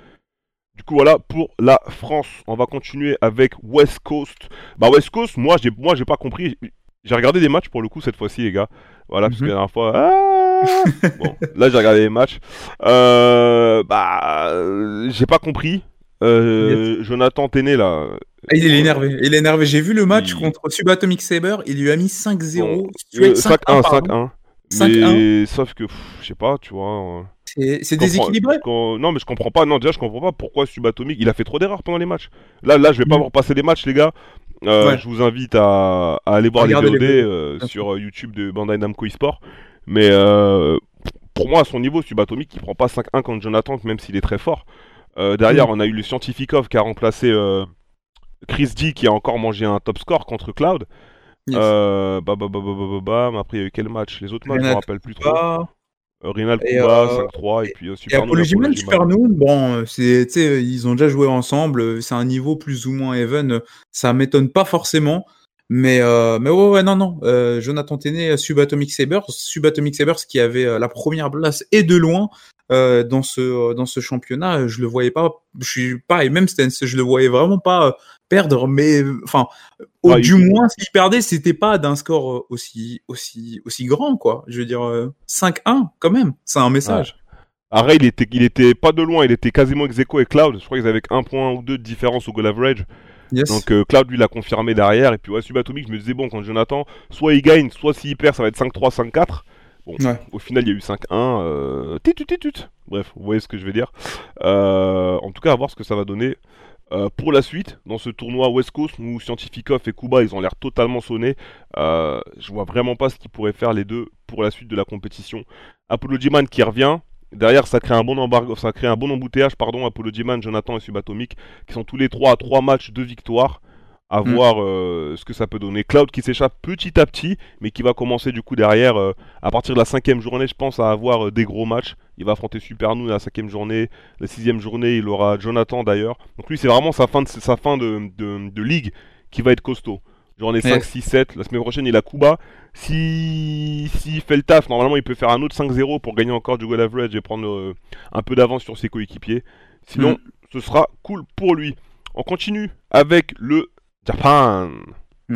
Du coup, voilà pour la France. On va continuer avec West Coast. Bah, West Coast, moi, j'ai, moi, j'ai pas compris. J'ai regardé des matchs pour le coup cette fois-ci, les gars. Voilà, parce que Mhm. la dernière fois. Ah bon, là, j'ai regardé les matchs. Euh, bah, euh, j'ai pas compris. Euh, Jonathan Téné, là. Ah, Il est énervé. Il est énervé. J'ai vu le match Il- contre Subatomic Saber. Il lui a mis 5-0. Bon, Tu es Euh, 5-1, 5-1, 5-1. 5-1. Mais sauf que, je sais pas, tu vois. euh, C'est déséquilibré. Non, mais je comprends pas. Non, déjà, je comprends pas pourquoi Subatomic, il a fait trop d'erreurs pendant les matchs. Là, là, je vais pas Mm. voir passer les matchs, les gars. Euh, Ouais. Je vous invite à, à aller voir les VOD les euh, sur euh, YouTube de Bandai Namco eSport. Mais euh, pour moi, à son niveau, Subatomic, il prend pas 5-1 contre Jonathan, même s'il est très fort. Euh, derrière, Mm. on a eu le Scientifikov qui a remplacé euh, Chris D, qui a encore mangé un top score contre Cloud. Yes. Euh, bah, bah, bah, bah, bah, bah. Après, il y a eu quel match? Les autres matchs, je me Renat rappelle plus trop. Rinal Kuba, euh, 5-3, et puis Et Super Noon, Super. Noon, bon, euh, ils ont déjà joué ensemble. C'est un niveau plus ou moins even. Ça m'étonne pas forcément. Mais, euh, mais ouais, ouais, non, non. Euh, Jonathan Téné, Subatomic Sabres, Subatomic Sabres qui avait euh, la première place et de loin euh, dans ce euh, dans ce championnat. euh, Je le voyais pas. Je suis pareil, même Stens, je le voyais vraiment pas euh, perdre. Mais euh, enfin, au, Ah, il- du moins, s'il perdait, c'était pas d'un score euh, aussi aussi aussi grand, quoi. Je veux dire, euh, 5-1 quand même. C'est un message. Array, il était, il était pas de loin, il était quasiment ex aequo avec Cloud. Je crois qu'ils avaient un point ou deux de différence au goal average. Yes. Donc euh, Cloud, lui, l'a confirmé derrière. Et puis, ouais, Subatomic, je me disais, bon, quand Jonathan, soit il gagne, soit s'il perd, ça va être 5-3, 5-4. Bon, Ouais. au final, il y a eu 5-1. Euh... Bref, vous voyez ce que je veux dire. Euh, en tout cas, à voir ce que ça va donner. euh, pour la suite, dans ce tournoi West Coast où Scientifikov et Kuba ils ont l'air totalement sonnés, euh, je vois vraiment pas ce qu'ils pourraient faire les deux pour la suite de la compétition. Apollo G-Man qui revient, derrière ça crée un bon embargo, ça crée un bon embouteillage, pardon, Apollo G-Man, Jonathan et Subatomic qui sont tous les trois à trois matchs de victoire. À Mm. voir euh, ce que ça peut donner. Cloud qui s'échappe petit à petit, mais qui va commencer du coup derrière, euh, à partir de la cinquième journée, je pense, à avoir euh, des gros matchs. Il va affronter Super Noon à la cinquième journée. La sixième journée, il aura Jonathan d'ailleurs. Donc lui, c'est vraiment sa fin de, sa fin de, de- de ligue qui va être costaud. Journée 5, Yes. 6, 7. La semaine prochaine, il a Kuba. Si s'il fait le taf, normalement, il peut faire un autre 5-0 pour gagner encore du goal average et prendre euh, un peu d'avance sur ses coéquipiers. Sinon, Mm. ce sera cool pour lui. On continue avec le Japan.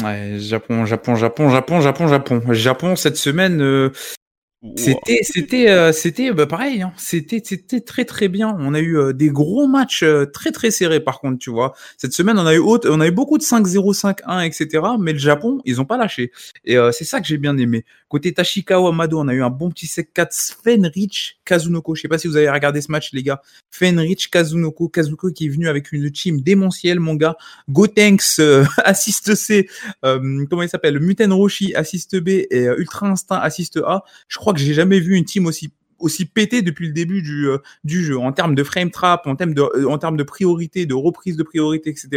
Ouais, Japon, Japon, Japon, Japon, Japon, Japon. Japon, cette semaine, euh. C'était, c'était, euh, c'était bah, pareil. Hein, c'était, c'était très, très bien. On a eu euh, des gros matchs euh, très, très serrés. Par contre, tu vois, cette semaine, on a eu haute, on a eu beaucoup de 5-0, 5-1, etc. Mais le Japon, ils ont pas lâché. Et euh, c'est ça que j'ai bien aimé. Côté Tashikawa Amado, on a eu un bon petit sec 4 Fenrich Kazunoko. Je sais pas si vous avez regardé ce match, les gars. Fenrich Kazunoko, Kazuko qui est venu avec une team démentielle, mon gars. Gotenks euh, assiste C, euh, comment il s'appelle? Muten Roshi assiste B et euh, Ultra Instinct assiste A. Je crois que j'ai jamais vu une team aussi aussi pétée depuis le début du euh, du jeu en termes de frame trap, en termes de euh, en termes de priorité, de reprise de priorité, etc.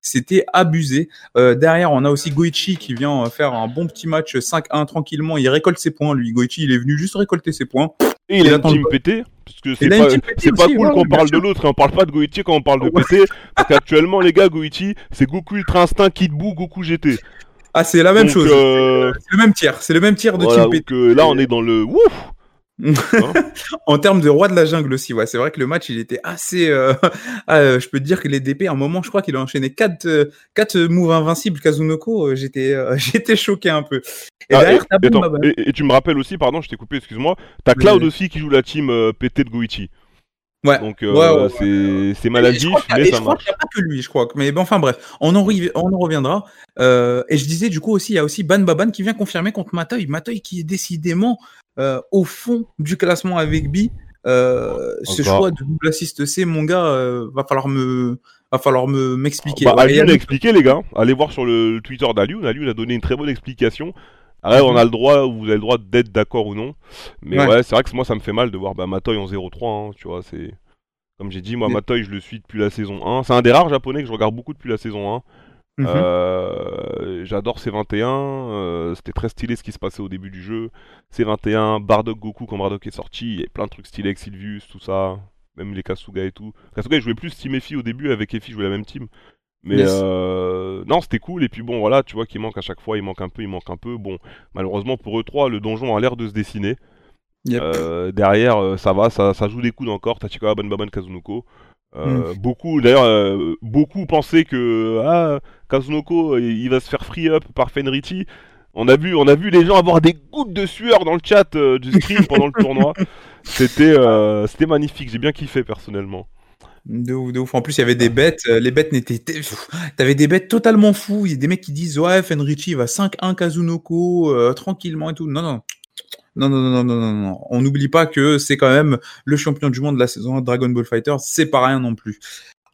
C'était abusé. Euh, derrière, on a aussi Goichi qui vient faire un bon petit match 5-1 tranquillement. Il récolte ses points. Lui, Goichi, il est venu juste récolter ses points. Et il Il a une team pété parce que c'est pas, c'est cool ouais, qu'on parle de l'autre et on parle pas de Goichi quand on parle de Ouais. pété parce qu'actuellement les gars Goichi c'est Goku Ultra Instinct Kid Buu Goku GT Ah, c'est la même Donc, chose. euh, C'est le même tiers. C'est le même tiers de voilà, team pété. donc, euh, là on est dans le ouf En termes de roi de la jungle aussi, ouais, c'est vrai que le match il était assez. euh, ah, euh, je peux te dire que les DP, à un moment, je crois qu'il a enchaîné quatre euh, quatre moves invincibles Kazunoko. euh, J'étais euh, j'étais choqué un peu. Et Ah, derrière, t'as attends, Bamba. et, et tu me rappelles aussi pardon je t'ai coupé excuse-moi t'as Cloud oui. aussi qui joue la team euh, pété de Goichi Ouais. donc euh, Ouais, ouais, ouais. c'est maladif mais ça je crois marche qu'il n'y a pas que lui, je crois. Mais enfin bref, on en, on en reviendra. Euh, et je disais du coup aussi, il y a aussi Ban Baban qui vient confirmer contre Matoy. Matoy qui est décidément euh, au fond du classement avec B. Euh, ce choix de double assist C, mon gars, va falloir me, va falloir me m'expliquer. Bah, Ouais, expliqué les gars, allez voir sur le, Twitter d'Alioun, Alioun a donné une très bonne explication. Après, on a le droit, vous avez le droit d'être d'accord ou non. Mais Ouais. ouais, c'est vrai que moi ça me fait mal de voir bah, Matoy en 0-3, hein, tu vois, c'est... Comme j'ai dit, moi Mais- Matoy je le suis depuis la saison 1. C'est un des rares japonais que je regarde beaucoup depuis la saison 1. Mhm. Euh, j'adore C21, c'était très stylé ce qui se passait au début du jeu. C21, Bardock Goku quand Bardock est sorti, il y a plein de trucs stylés avec Sylvius, tout ça, même les Kasuga et tout. Kasuga il jouait plus Team Effie au début, avec Effie jouait la même team. Mais non, c'était cool. Et puis bon, voilà, tu vois qu'il manque à chaque fois, il manque un peu, il manque un peu. Bon, malheureusement pour eux trois, le donjon a l'air de se dessiner. Euh, derrière, euh, ça va, ça, joue des coups encore. Tachikawa, Banbaban, Kazunoko. Euh, hmm. Beaucoup, d'ailleurs, beaucoup pensaient que ah, Kazunoko, il va se faire free up par Fenrichi. On a vu, on a vu les gens avoir des gouttes de sueur dans le chat du stream pendant le tournoi. C'était, c'était magnifique. J'ai bien kiffé personnellement. De ouf, de ouf. En plus, il y avait des bêtes. Les bêtes n'étaient. T'avais des bêtes totalement fous. Il y a des mecs qui disent Ouais, Fenrichi va 5-1 Kazunoko, tranquillement et tout. Non, non. Non, non, non, non, non, non. On n'oublie pas que c'est quand même le champion du monde de la saison Dragon Ball Fighter. C'est pas rien non plus.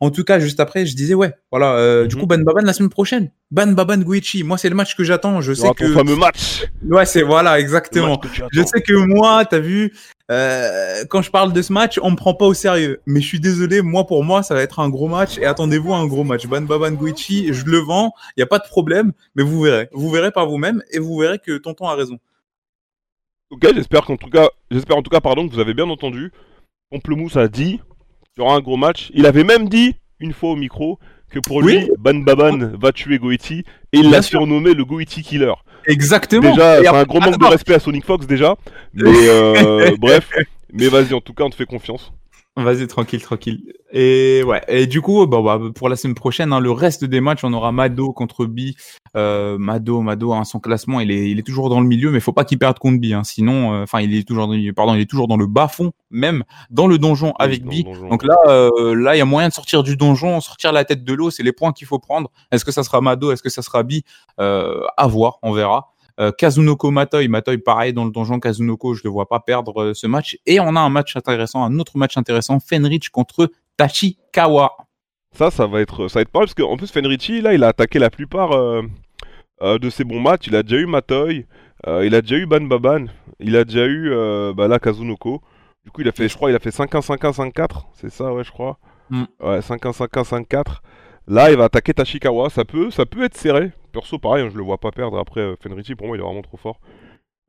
En tout cas, juste après, je disais ouais, voilà. Euh, du mhm. coup, Ban Baban la semaine prochaine. Ban Baban Guichi. Moi, c'est le match que j'attends. Je sais que. fameux match. Ouais, c'est voilà, exactement. Je sais que moi, t'as vu, euh, quand je parle de ce match, on me prend pas au sérieux. Mais je suis désolé, moi pour moi, ça va être un gros match. Et attendez-vous à un gros match. Ban Baban Guichi, je le vends. Il y a pas de problème. Mais vous verrez, vous verrez par vous-même et vous verrez que Tonton a raison. Ok, j'espère qu'en tout cas, j'espère en tout cas, pardon, que vous avez bien entendu. Pomplemousse a dit qu'il y aura un gros match. Il avait même dit une fois au micro que pour lui, Ban Baban va tuer Goiti et il l'a surnommé le Goiti Killer. Exactement. Déjà, c'est un gros manque de respect à Sonic Fox déjà, mais euh, bref. Mais vas-y, en tout cas, on te fait confiance. Vas-y, tranquille, tranquille. Et ouais. Et du coup, bon, bah, pour la semaine prochaine, hein, le reste des matchs, on aura Mado contre Bi. Euh, Mado, Mado, hein, son classement, il est, il est toujours dans le milieu, mais faut pas qu'il perde contre Bi. Hein, sinon, euh, enfin, il est toujours, dans, pardon, il est toujours dans le bas fond, même dans le donjon avec Bi. Donc là, euh, là, il y a moyen de sortir du donjon, sortir la tête de l'eau. C'est les points qu'il faut prendre. Est-ce que ça sera Mado, est-ce que ça sera Bi? Euh, À voir, on verra. Euh, Kazunoko Matoi, Matoi pareil dans le donjon Kazunoko, je ne le vois pas perdre euh, ce match. Et on a un match intéressant, un autre match intéressant, Fenrich contre Tachikawa. Ça, ça va être, ça va être pas parce qu'en plus Fenrichi, là, il a attaqué la plupart euh, de ses bons matchs. Il a déjà eu Matoi, il a déjà eu Ban Baban, il a déjà eu bah, là Kazunoko. Du coup, il a fait, je crois, il a fait 5-1, 5-1, 5-4. C'est ça, ouais, je crois. Mm. Ouais, 5-1, 5-1, 5-4. Là, il va attaquer Tachikawa. Ça peut, ça peut être serré. Perso, pareil, hein, je le vois pas perdre. Après, euh, Fenrichi, pour moi, il est vraiment trop fort.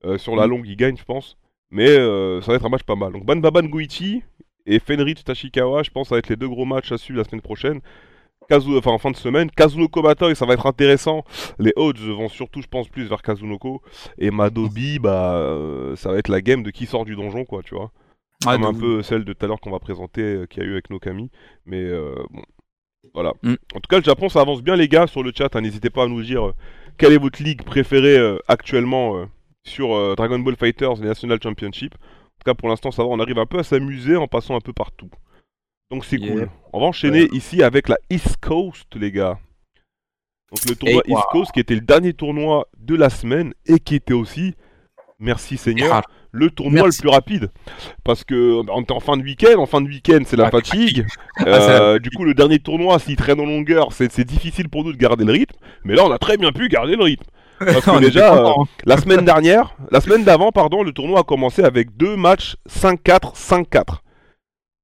Euh, sur la mm. longue, il gagne, je pense. Mais euh, ça va être un match pas mal. Donc, Banbaban Guichi et Fenrich Tachikawa, je pense, ça va être les deux gros matchs à suivre la semaine prochaine. Kazu, enfin en fin de semaine. Kazunoko Batoi, ça va être intéressant. Les odds vont surtout, je pense, plus vers Kazunoko. Et Madobi, bah, ça va être la game de qui sort du donjon, quoi, tu vois. Comme un peu celle de tout à l'heure qu'on va présenter, qui a eu avec Nokami. Mais bon, voilà. Mm. En tout cas, le Japon, ça avance bien, les gars, sur le chat. Hein. N'hésitez pas à nous dire euh, quelle est votre ligue préférée euh, actuellement euh, sur Dragon Ball Fighters National Championship. En tout cas, pour l'instant, ça va. On arrive un peu à s'amuser en passant un peu partout. Donc, c'est cool. On va enchaîner ici avec la East Coast, les gars. Donc, le tournoi East Coast, qui était le dernier tournoi de la semaine et qui était aussi, merci Seigneur, le tournoi le plus rapide. Parce que on est en fin de week-end, en fin de week-end c'est la fatigue. Ah, euh, du coup le dernier tournoi s'il traîne en longueur, c'est difficile pour nous de garder le rythme. Mais là on a très bien pu garder le rythme. Parce que déjà, euh, la semaine dernière, la semaine d'avant, pardon, le tournoi a commencé avec deux matchs 5-4, 5-4.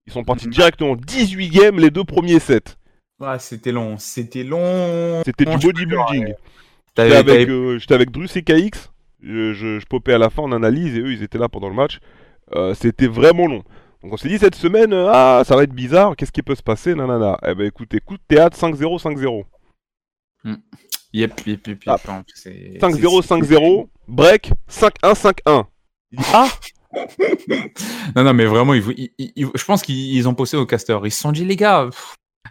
Ils sont partis directement 18 games les deux premiers sets. Ouais, c'était long, c'était long. C'était du bodybuilding. J'étais avec, euh, avec Drus et KX je, je, popais à la fin en analyse et eux ils étaient là pendant le match. Euh, c'était vraiment long. Donc on s'est dit cette semaine, euh, ah ça va être bizarre, qu'est-ce qui peut se passer Nanana. Eh ben écoute, écoute, théâtre 5-0, 5-0. Mm. Yep, yep, yep, 5-0, 5-0, break, 5-1, 5-1. ah Non, non, mais vraiment, je pense qu'ils ont posé au caster. Ils se sont dit, les gars,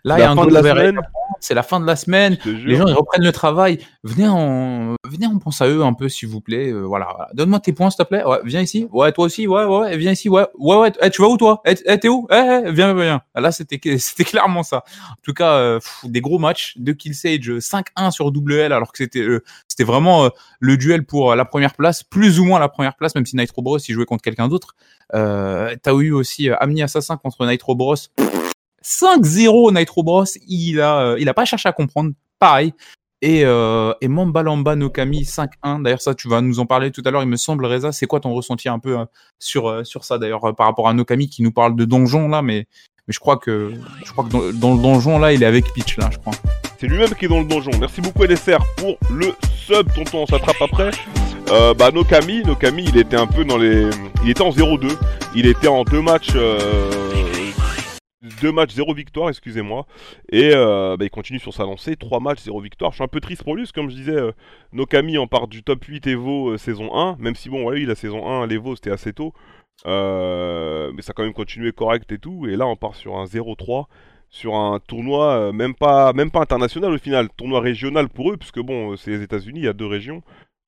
Là, il y a un de la semaine. C'est la fin de la semaine. Les gens ils reprennent le travail. Venez en, venez, on pense à eux un peu, s'il vous plaît. Euh, voilà. Donne-moi tes points, s'il te plaît. Ouais, viens ici. Ouais, toi aussi. Ouais, ouais. Viens ici. Ouais, ouais, ouais. Eh, tu vas où toi? Eh, eh t'es où? Eh, eh, viens, viens. Là, c'était, c'était clairement ça. En tout cas, euh, des gros matchs. De Kill Sage 5-1 sur WL, alors que c'était, euh, c'était vraiment le duel pour la première place, plus ou moins la première place, même si Nitro Bros il jouait contre quelqu'un d'autre. T'as eu aussi Amni Assassin contre Nitro Bros. 5-0 Nitro Bros. Il a, euh, il a pas cherché à comprendre. Pareil. Et, euh, et Mamba Lamba Nokami 5-1. D'ailleurs, ça, tu vas nous en parler tout à l'heure, il me semble, Reza. C'est quoi ton ressenti un peu euh, sur, sur ça, d'ailleurs, par rapport à Nokami qui nous parle de donjon, là, mais, mais je crois que, je crois que dans, le donjon, là, il est avec Peach, là, je crois. C'est lui-même qui est dans le donjon. Merci beaucoup LSR pour le sub, tonton, on s'attrape après. Euh, bah Nokami, Nokami, il était un peu dans les... Il était en 0-2. Il était en deux matchs... Euh... Deux matchs, zéro victoire, excusez-moi. Et euh, bah, il continue sur sa lancée. Trois matchs, zéro victoire. Je suis un peu triste pour lui, parce que comme je disais, euh, Nokami en part du top 8 Evo euh, saison 1. Même si, bon, oui, la saison 1, l'Evo, c'était assez tôt. Euh, mais ça a quand même continué correct et tout. Et là, on part sur un 0-3 sur un tournoi même pas même pas international au final, tournoi régional pour eux, puisque bon, c'est les États-Unis, il y a deux régions.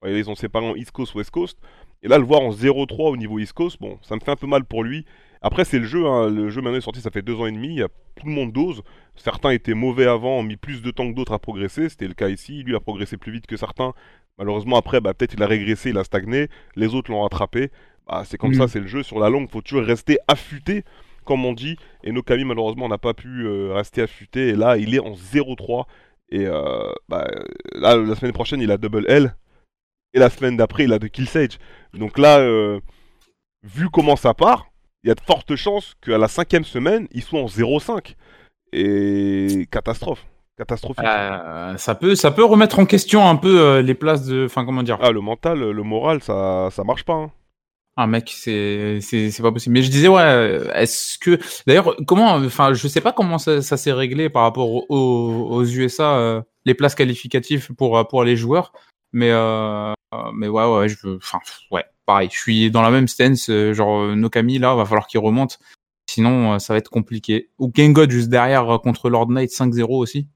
Ils ont séparé en East Coast, West Coast. Et là, le voir en 0-3 au niveau East Coast, bon, ça me fait un peu mal pour lui. Après, c'est le jeu, hein. le jeu maintenant est sorti, ça fait deux ans et demi, il y a, tout le monde dose. Certains étaient mauvais avant, ont mis plus de temps que d'autres à progresser, c'était le cas ici. Lui a progressé plus vite que certains. Malheureusement, après, bah, peut-être il a régressé, il a stagné, les autres l'ont rattrapé. Bah, c'est comme Mm. ça, c'est le jeu. Sur la longue, faut toujours rester affûté, comme on dit. Et Nokami, malheureusement, n'a pas pu euh, rester affûté. Et là, il est en 0-3. Et euh, bah, là, la semaine prochaine, il a double L. Et la semaine d'après, il a de Kill Sage. Donc là, euh, vu comment ça part, il y a de fortes chances qu'à la cinquième semaine, il soit en 0-5. Et catastrophe. Catastrophique. Euh, ça peut, ça peut remettre en question un peu euh, les places de, enfin comment dire? Ah, le mental, le moral, ça, ça marche pas. hein. Ah mec, c'est c'est pas possible. Mais je disais ouais, euh, est-ce que d'ailleurs comment, enfin je sais pas comment ça, ça s'est réglé par rapport aux, aux USA euh, les places qualificatives pour pour les joueurs, mais euh, mais ouais ouais je veux, enfin ouais pareil, je suis dans la même stance, euh, genre euh, Nokami là va falloir qu'il remonte, sinon euh, ça va être compliqué. Ou Gengod juste derrière contre Lord Knight 5-0 aussi.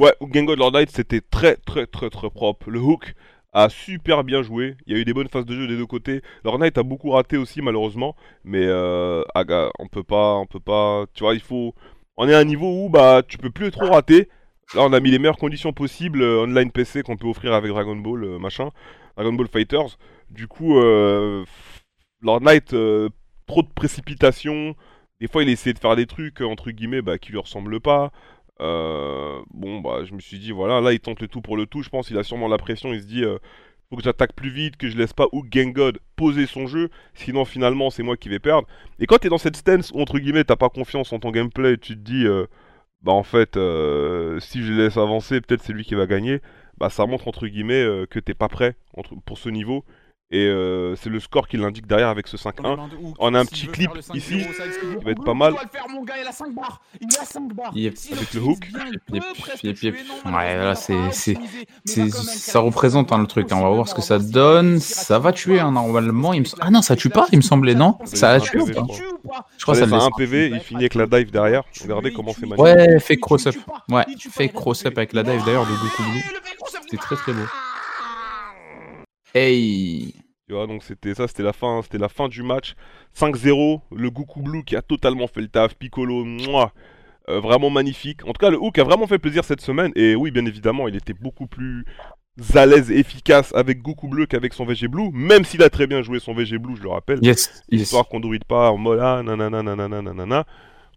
Ouais, Gengo de Lord Knight, c'était très très très très propre. Le hook a super bien joué. Il y a eu des bonnes phases de jeu des deux côtés. Lord Knight a beaucoup raté aussi malheureusement, mais euh, Aga, on peut pas, on peut pas. Tu vois, il faut. On est à un niveau où bah tu peux plus trop rater. Là, on a mis les meilleures conditions possibles online PC qu'on peut offrir avec Dragon Ball machin, Dragon Ball Fighters. Du coup, euh, Lord Knight, euh, trop de précipitation. Des fois, il essayait de faire des trucs euh, entre guillemets bah, qui lui ressemblent pas. Bon, bah, je me suis dit, voilà, là, il tente le tout pour le tout. Je pense qu'il a sûrement la pression. Il se dit, euh, faut que j'attaque plus vite, que je laisse pas Hook Gengod poser son jeu. Sinon, finalement, c'est moi qui vais perdre. Et quand t'es dans cette stance où, entre guillemets, t'as pas confiance en ton gameplay, tu te dis, bah, en fait, si je laisse avancer, peut-être c'est lui qui va gagner. Bah, ça montre, entre guillemets, que t'es pas prêt pour ce niveau. Et euh, c'est le score qui l'indique derrière avec ce 5-1. On a un petit clip ici, qui va être pas mal. Avec le hook. Ouais, là, c'est, ça représente hein, le truc. hein. On va voir ce que ça donne. Ça va tuer hein, normalement. Il me... s- Ah non, ça tue pas, il me semblait, non Ça a tué ou pas je crois. Que Ça ça laisse un. PV, il finit avec la dive derrière. Regardez comment magnifique. Ouais, fake cross-up. Ouais, fake cross-up avec la dive d'ailleurs de Goku Blue. C'était très très beau. Hey Tu vois, donc c'était ça, c'était la fin, c'était la fin du match. 5-0, le Goku Blue qui a totalement fait le taf, Piccolo, mouah, euh, vraiment magnifique. En tout cas, le hook a vraiment fait plaisir cette semaine. Et oui, bien évidemment, il était beaucoup plus à l'aise et efficace avec Goku Bleu qu'avec son VG Blue, même s'il a très bien joué son VG Blue, je le rappelle. Yes, yes. Histoire qu'on ne pas en mode ah, nanana, nanana, nanana.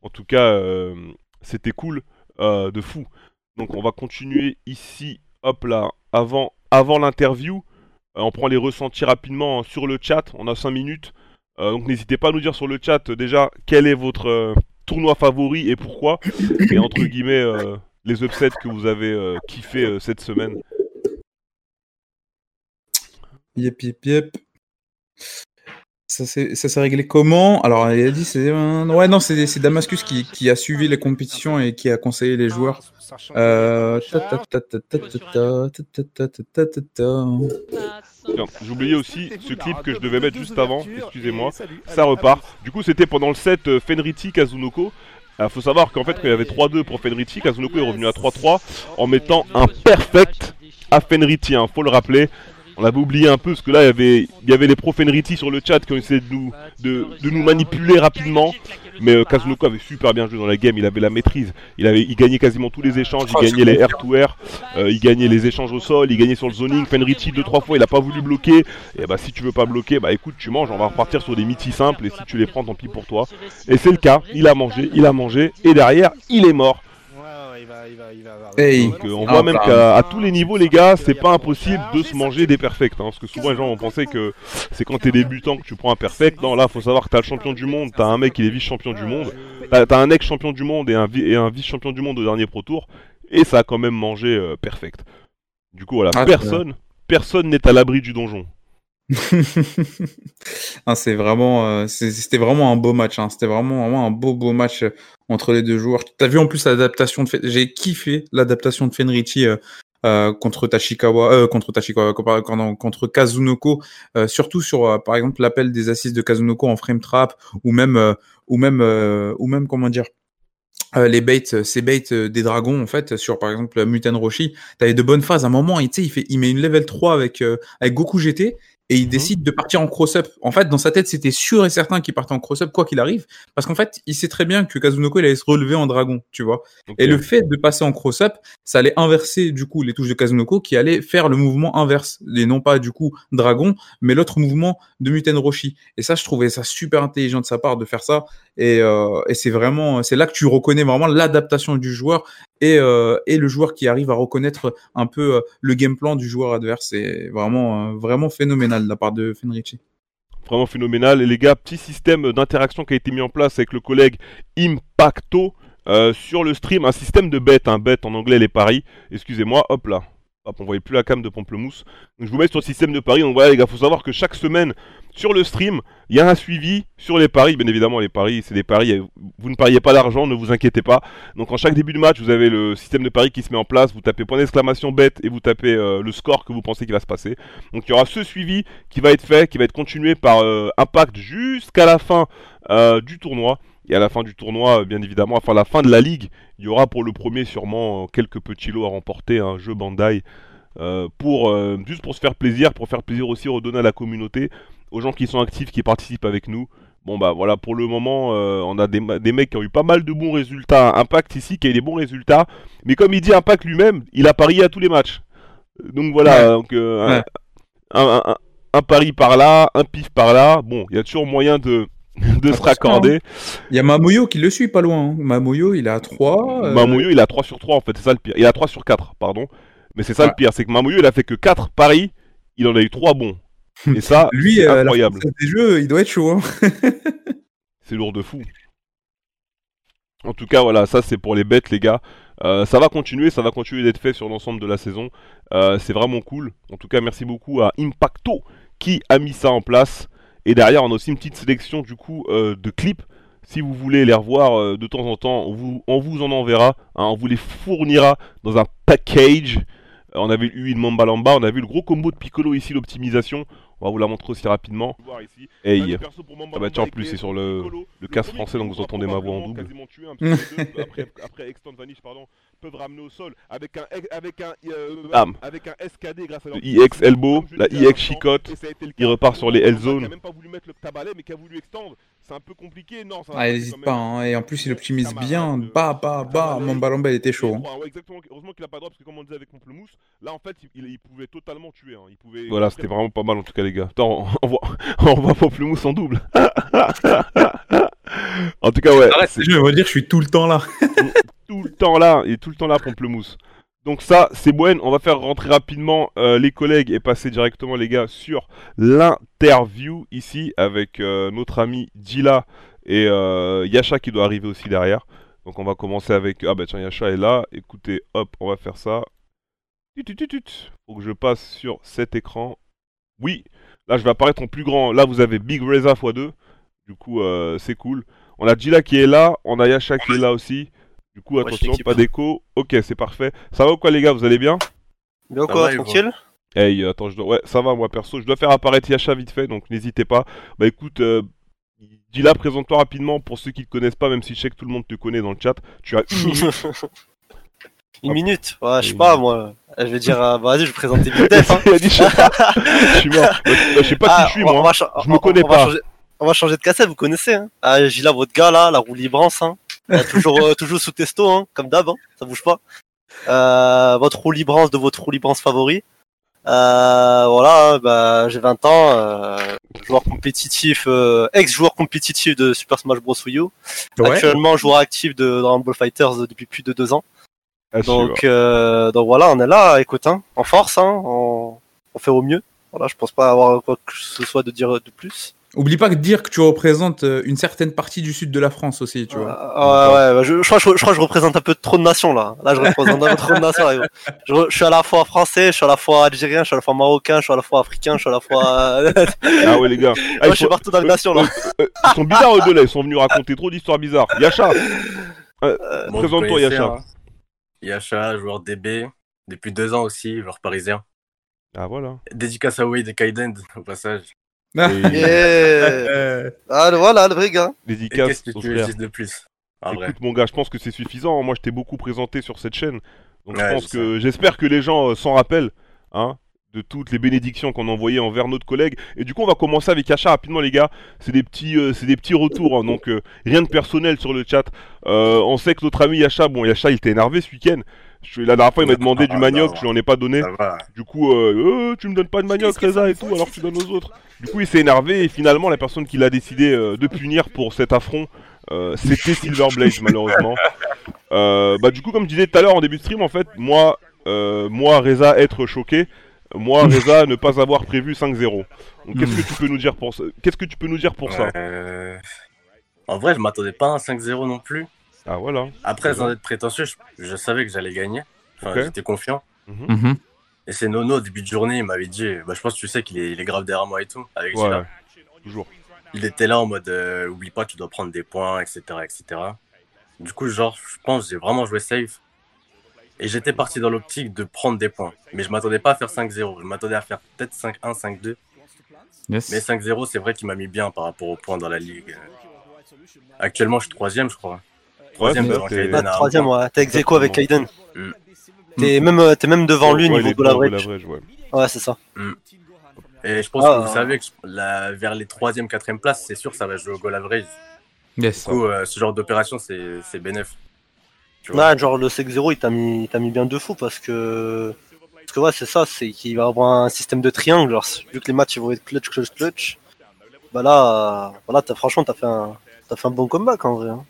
En tout cas, euh, c'était cool euh, de fou. Donc on va continuer ici, hop là, avant, avant l'interview. Euh, on prend les ressentis rapidement sur le chat, on a 5 minutes. Euh, donc n'hésitez pas à nous dire sur le chat euh, déjà quel est votre tournoi favori et pourquoi. Et entre guillemets, les upsets que vous avez kiffé cette semaine. Yep, yep, yep. Ça s'est réglé comment Alors, il a dit, c'est ouais, non, c'est Damascus qui, qui, a suivi les compétitions et qui a conseillé les joueurs. J'oubliais aussi ce clip que je devais mettre juste avant. Excusez-moi. Ça repart. Du coup, c'était pendant le set Fenriti Kazunoko. Il faut savoir qu'en fait, quand il y avait 3-2 pour Fenriti, Kazunoko est revenu à 3-3 en mettant un perfect à Fenriti. Hein, faut le rappeler. On avait oublié un peu parce que là, il y avait, il y avait les sur le chat qui ont essayé de nous, de, de nous manipuler rapidement. Mais euh, Kazunoko avait super bien joué dans la game, il avait la maîtrise. Il, avait, il gagnait quasiment tous les échanges, il gagnait les air-to-air, euh, il gagnait les échanges au sol, il gagnait sur le zoning. Fenriti deux trois fois, il a pas voulu bloquer. Et bah si tu veux pas bloquer, bah écoute, tu manges, on va repartir sur des mythis simples et si tu les prends, tant pis pour toi. Et c'est le cas, il a mangé, il a mangé, et derrière, il est mort. Hey. Donc euh, on Ah, voit même bah. qu'à à tous les niveaux, les gars, c'est pas impossible de se manger des perfects. hein, parce que souvent les gens vont penser que c'est quand t'es débutant que tu prends un perfect. Non, là, faut savoir que t'as le champion du monde, t'as un mec qui est vice-champion du monde, t'as un ex-champion du monde et un, vi- et un vice-champion du monde au dernier Pro Tour. et ça a quand même mangé euh, perfect. Du coup, voilà, Ah, personne, personne n'est à l'abri du donjon. Ah, c'est vraiment, euh, c'était vraiment un beau match. hein. C'était vraiment, vraiment un beau, beau match euh, entre les deux joueurs. T'as vu en plus l'adaptation de, j'ai kiffé l'adaptation de Fenrichi euh, contre Tashikawa, euh, contre pardon, contre Kazunoko, surtout sur, par exemple, l'appel des assises de Kazunoko en frame trap ou même, ou même, ou même, comment dire. les baits, ces baits des dragons en fait sur par exemple Muten Roshi, t'avais de bonnes phases. À un moment, il, il fait, il met une level 3 avec avec Goku GT et il Mhm. décide de partir en cross-up. En fait, dans sa tête, c'était sûr et certain qu'il partait en cross-up quoi qu'il arrive, parce qu'en fait, il sait très bien que Kazunoko il allait se relever en dragon, tu vois. Et le fait de passer en cross-up, ça allait inverser du coup les touches de Kazunoko qui allait faire le mouvement inverse, et non pas du coup dragon, mais l'autre mouvement de Muten Roshi. Et ça, je trouvais ça super intelligent de sa part de faire ça. Et, euh, et c'est vraiment, c'est là que tu reconnais vraiment l'adaptation du joueur et, euh, et le joueur qui arrive à reconnaître un peu euh, le game plan du joueur adverse. C'est vraiment, euh, vraiment phénoménal de la part de Fenrichi. Vraiment phénoménal. Et les gars, petit système d'interaction qui a été mis en place avec le collègue Impacto sur le stream. Un système de bet, un bet en anglais les paris. Excusez-moi, hop là. Hop, on voyait plus la cam de Pamplemousse. Je vous mets sur le système de paris. Donc voilà les gars, faut savoir que chaque semaine sur le stream, il y a un suivi sur les paris. Bien évidemment, les paris, c'est des paris. Vous ne pariez pas d'argent, ne vous inquiétez pas. Donc en chaque début de match, vous avez le système de paris qui se met en place. Vous tapez point d'exclamation bet et vous tapez euh, le score que vous pensez qu'il va se passer. Donc il y aura ce suivi qui va être fait, qui va être continué par euh, Impact jusqu'à la fin euh, du tournoi. Et à la fin du tournoi, euh, bien évidemment, enfin la fin de la ligue, il y aura pour le premier sûrement euh, quelques petits lots à remporter, un jeu Bandai, euh, pour euh, juste pour se faire plaisir, pour faire plaisir aussi redonner à la communauté, aux gens qui sont actifs, qui participent avec nous. Bon bah voilà, pour le moment, euh, on a des, mecs qui ont eu pas mal de bons résultats. Impact ici qui a eu des bons résultats, mais comme il dit Impact lui-même, il a parié à tous les matchs. Donc voilà, Ouais. donc un- Ouais. un, un- un- un pari par là, un pif par là. Bon, il y a toujours moyen de, de se Attention, raccorder. Il y a Mamoyo qui le suit pas loin. hein. Mamoyo, il à 3. euh, Mamoyo, il a 3 sur 3 en fait, c'est ça le pire. Il a 3 sur 4, pardon. Mais c'est ça Ouais. le pire, c'est que Mamoyo, il a fait que 4 paris, il en a eu 3 bons. Et ça, Lui, c'est euh, la incroyable. française des jeux, il doit être chaud. hein. C'est lourd de fou. En tout cas, voilà, ça c'est pour les bêtes, les gars. Euh, ça va continuer, ça va continuer d'être fait sur l'ensemble de la saison. Euh, c'est vraiment cool. En tout cas, merci beaucoup à Impacto qui a mis ça en place. Et derrière, on a aussi une petite sélection du coup euh, de clips. Si vous voulez les revoir euh, de temps en temps, on vous, on vous en enverra. hein, on vous les fournira dans un package. Euh, on avait eu une Mamba Lamba, on a vu le gros combo de Piccolo ici, l'optimisation. On va vous la montrer aussi rapidement. Hey, ah bah tiens, en plus c'est sur le, le casque français, donc vous entendez ma voix en double. après, après Extant Vanish, pardon, peuvent ramener au sol avec un, avec un, euh, Bam. avec un SKD grâce à Le leur IX Elbow, la IX le il repart sur les L Mamba, qui a zones. même pas voulu mettre le tabalet, mais qui a voulu extendre. C'est un peu compliqué, non ça Ah, il n'hésite pas. hein. Et en plus, il optimise bien. Bah, bah, bah. Tabalet, Mambalamba, il était chaud. hein. ouais, exactement. Heureusement qu'il a pas de drop parce que comme on disait avec Pamplemousse, là en fait il, il pouvait totalement tuer. Hein. Il pouvait. Voilà, c'était vraiment pas mal en tout cas les gars. Attends, on voit, on voit Pamplemousse en double. en tout cas ouais, Arrête, c'est je vais me dire, je suis tout le temps là. Temps là, il est tout le temps là Pamplemousse. Donc ça, c'est bon. On va faire rentrer rapidement euh, les collègues et passer directement les gars sur l'interview ici avec euh, notre ami Dila et euh, Yasha qui doit arriver aussi derrière. Donc on va commencer avec... Ah bah tiens, Yasha est là. Écoutez, hop, on va faire ça. Faut que je passe sur cet écran. Oui, là je vais apparaître en plus grand. Là vous avez Big Reza x2. Du coup, c'est cool. On a Dila qui est là. On a Yasha qui est là aussi. Du coup, attention, pas d'écho. Ok, c'est parfait. Ça va ou quoi les gars Vous allez bien? Bien Ça quoi, va, tranquille? Hey, euh, attends, je dois... ouais, ça va moi perso. Je dois faire apparaître Yasha vite fait, donc n'hésitez pas. Bah écoute, euh, dis-la, présente-toi rapidement pour ceux qui te connaissent pas, même si je sais que tout le monde te connaît dans le chat. Tu as une minute. Une minute? Ouais, je sais pas, moi. Je vais dire, euh, bah, vas-y, je vais présenter vite Def, hein. Je sais pas. Je suis mort. Bah, je sais pas Ah, qui je suis va- moi. on va cha- Je me on- connais on va pas. changer- On va changer de cassette, vous connaissez, hein. Ah, j'ai là votre gars, là, la roue librance, hein. Euh, toujours, euh, toujours sous testo, hein, comme d'hab, hein. Ça bouge pas. Euh, votre roue librance de votre roue librance favori. Euh, voilà, hein, bah, j'ai 20 ans, euh, joueur compétitif, euh, ex-joueur compétitif de Super Smash Bros. Wii U. Ouais. Actuellement, joueur actif de Dragon Ball Fighters depuis plus de deux ans. Ah. Donc, euh, donc voilà, on est là, écoute, hein, en force, hein, on, on fait au mieux. Voilà, je pense pas avoir quoi que ce soit de dire de plus. Oublie pas de dire que tu représentes euh, une certaine partie du sud de la France aussi, tu vois. Ah, ouais, ouais, je, je, crois, je, crois que je représente un peu trop de nations là. Là, je représente un peu trop de nations. là. Je, je suis à la fois français, je suis à la fois algérien, je suis à la fois marocain, je suis à la fois africain, je suis à la fois. ah ouais, les gars. Ah, je suis partout dans les nations là. Euh, euh, ils sont bizarres eux deux là, ils sont venus raconter trop d'histoires bizarres. Yacha euh, bon, Présente-toi, Yacha. Hein. Yacha, joueur DB, depuis deux ans aussi, joueur parisien. Ah voilà. Dédicace à Wade et Kaiden au passage. Yeah. ah, voilà, le vrai gars. Dédicace. Qu'est-ce que tu de plus en Écoute, vrai. mon gars, je pense que c'est suffisant. Moi, je t'ai beaucoup présenté sur cette chaîne. Donc, ouais, je pense que j'espère que les gens euh, s'en rappellent. Hein de toutes les bénédictions qu'on envoyait envers notre collègue. Et du coup, on va commencer avec Acha rapidement, les gars. C'est des petits, euh, c'est des petits retours, hein, donc euh, rien de personnel sur le chat. Euh, on sait que notre ami Yacha, bon, Yacha, il était énervé ce week-end. Je, la dernière fois, il m'a demandé ah, du manioc, je lui en ai pas donné. Du coup, euh, tu me donnes pas de manioc, Reza et tout, alors tu donnes aux autres. Du coup, il s'est énervé et finalement, la personne qui l'a décidé de punir pour cet affront, c'était Silverblade, malheureusement. bah, du coup, comme je disais tout à l'heure en début de stream, en fait, moi, moi, Reza, être choqué. Moi, Reza, ne pas avoir prévu 5-0. Qu'est-ce que tu peux nous dire pour ça Qu'est-ce que tu peux nous dire pour ça? Euh... En vrai, je m'attendais pas à un 5-0 non plus. Ah voilà. Après, sans être prétentieux, je, je savais que j'allais gagner. Enfin, okay. j'étais confiant. Mm -hmm. Et c'est Nono, au début de journée, il m'avait dit, bah, je pense que tu sais qu'il est, il est grave derrière moi et tout, avec ouais. Toujours. Il était là en mode, euh, oublie pas, tu dois prendre des points, etc., etc. Du coup, genre, je pense, j'ai vraiment joué safe. Et j'étais parti dans l'optique de prendre des points. Mais je m'attendais pas à faire 5-0. Je m'attendais à faire peut-être 5-1, 5-2. Yes. Mais 5-0, c'est vrai qu'il m'a mis bien par rapport aux points dans la ligue. Actuellement, je suis troisième, je crois. Troisième, ouais, t'es ah, troisième, ouais. T'es ex aequo avec Kaiden. Mm. T'es même, es même devant lui ouais, niveau goal average. Ouais, ouais c'est ça. Mm. Et je pense ah, que vous savez que la, vers les troisième, quatrième places, c'est sûr, ça va jouer au goal average. Yes. Du coup, euh, ce genre d'opération, c'est bénéf. Ouais, genre le 5-0, il t'a mis, mis bien deux fous parce que, parce que ouais, c'est ça, c'est qu'il va avoir un système de triangle. Alors, vu que les matchs ils vont être clutch, clutch, clutch, bah là, voilà, as, franchement, t'as fait un, as fait un bon comeback en vrai. Hein.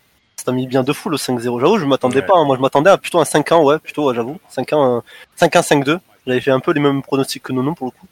Ça mis bien deux fous le 5-0. J'avoue, je m'attendais ouais. pas. Hein. Moi, je m'attendais à plutôt un 5-1, ouais, plutôt, ouais, j'avoue. 5-1, 5-1, 5-2. J'avais fait un peu les mêmes pronostics que Nono pour le coup.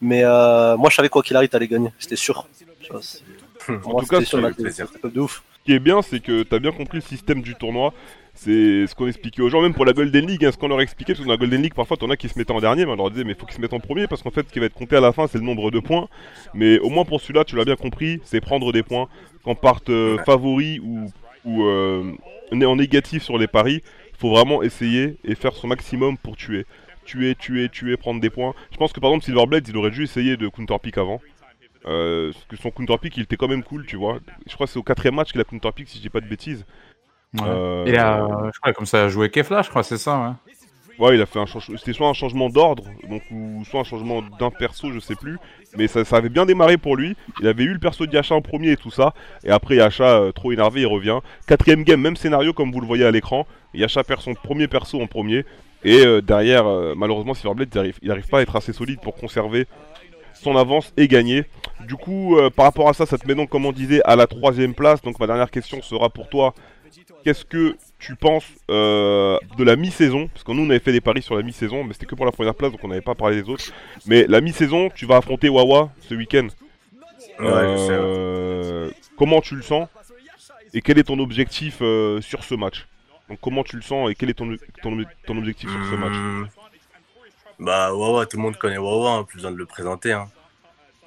Mais euh, moi, je savais quoi qu'il arrive, t'allais gagner. C'était sûr. en moi, tout cas, de ouf. Ce qui est bien, c'est que t'as bien compris le système du tournoi. C'est ce qu'on expliquait aux gens, même pour la Golden League, hein, ce qu'on leur expliquait, parce que dans la Golden League, parfois, t'en as qui se mettaient en dernier, mais on leur disait, mais faut qu'ils se mettent en premier, parce qu'en fait, ce qui va être compté à la fin, c'est le nombre de points. Mais au moins pour celui-là, tu l'as bien compris, c'est prendre des points. Quand partent euh, favoris ou, ou euh, en négatif sur les paris, faut vraiment essayer et faire son maximum pour tuer. Tuer, tuer, tuer, prendre des points. Je pense que par exemple, Silverblade, il aurait dû essayer de counterpick avant. Euh, parce que son counterpick, il était quand même cool, tu vois. Je crois que c'est au quatrième match qu'il a counterpick, si je dis pas de bêtises. Ouais. Euh... A, je crois, comme ça, a joué Kefla, je crois, c'est ça, ouais. Ouais, il a fait un changement. C'était soit un changement d'ordre, donc ou soit un changement d'un perso, je sais plus. Mais ça, avait bien démarré pour lui. Il avait eu le perso d'Yacha en premier et tout ça. Et après, Yacha, euh, trop énervé, il revient. Quatrième game, même scénario comme vous le voyez à l'écran. Yacha perd son premier perso en premier. Et euh, derrière, euh, malheureusement, Silverblade, il arrive, il arrive pas à être assez solide pour conserver son avance et gagner. Du coup, par rapport à ça, ça te met donc, comme on disait, à la troisième place. Donc ma dernière question sera pour toi. Qu'est-ce que tu penses euh, de la mi-saison? Parce que nous, on avait fait des paris sur la mi-saison, mais c'était que pour la première place, donc on n'avait pas parlé des autres. Mais la mi-saison, tu vas affronter Wawa ce week-end. Ouais, euh, comment tu le sens? Et quel est ton objectif euh, sur ce match? Donc comment tu le sens et quel est ton, ton, ton objectif sur ce match? Mmh. Bah Wawa, tout le monde connaît Wawa, hein, plus besoin de le présenter. Hein.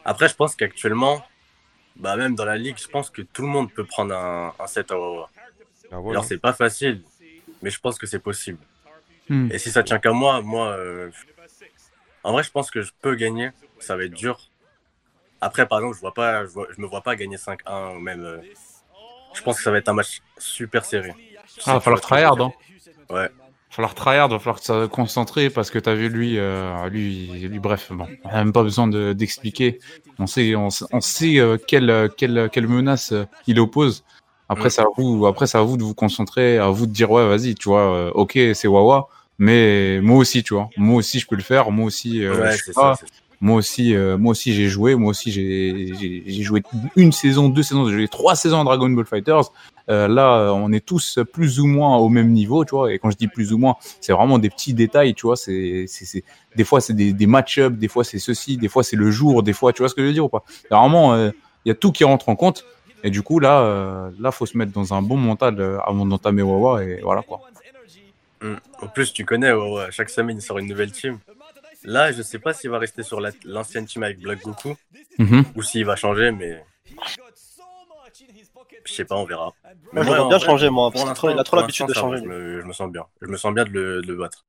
Après, je pense qu'actuellement, bah même dans la ligue, je pense que tout le monde peut prendre un, un set à Wawa. Ah, voilà. Alors c'est pas facile, mais je pense que c'est possible. Hmm. Et si ça tient qu'à moi, moi, euh... en vrai, je pense que je peux gagner. Ça va être dur. Après, par exemple, je vois pas, je, vois, je me vois pas gagner 5-1 ou même. Euh... Je pense que ça va être un match super serré. Ah, va falloir tryhard, hein. Ouais. Va falloir tryhard, va falloir se concentrer parce que t'as vu lui, euh, lui, lui, bref, bon, on a même pas besoin d'expliquer. on sait, on, on sait euh, quelle, quelle, quelle menace euh, il oppose. Après, c'est à vous, après, c'est à vous de vous concentrer, à vous de dire, ouais, vas-y, tu vois, euh, ok, c'est Wawa, mais moi aussi, tu vois, moi aussi, je peux le faire, moi aussi, euh, Ouais, je sais pas, ça. moi aussi, euh, moi aussi, j'ai joué, moi aussi, j'ai, joué une saison, deux saisons, j'ai joué trois saisons à Dragon Ball Fighters. Euh, là, on est tous plus ou moins au même niveau, tu vois. Et quand je dis plus ou moins, c'est vraiment des petits détails, tu vois. C'est, des fois, c'est des, des match-ups, des fois, c'est ceci, des fois, c'est le jour, des fois, tu vois ce que je veux dire ou pas? Vraiment, il y a tout qui rentre en compte. Et du coup, là, euh, là, faut se mettre dans un bon mental euh, avant d'entamer Wawa et voilà quoi. Hmm. En plus, tu connais, Wawa, chaque semaine il sort une nouvelle team. Là, je sais pas s'il va rester sur la- l'ancienne team avec Black Goku Mhm. ou s'il va changer, mais je sais pas, on verra. Moi, Ouais, j'aimerais en bien vrai, changer, moi, parce trop- il a trop l'habitude de va, changer. Je me, je me sens bien. Je me sens bien de le, de le battre.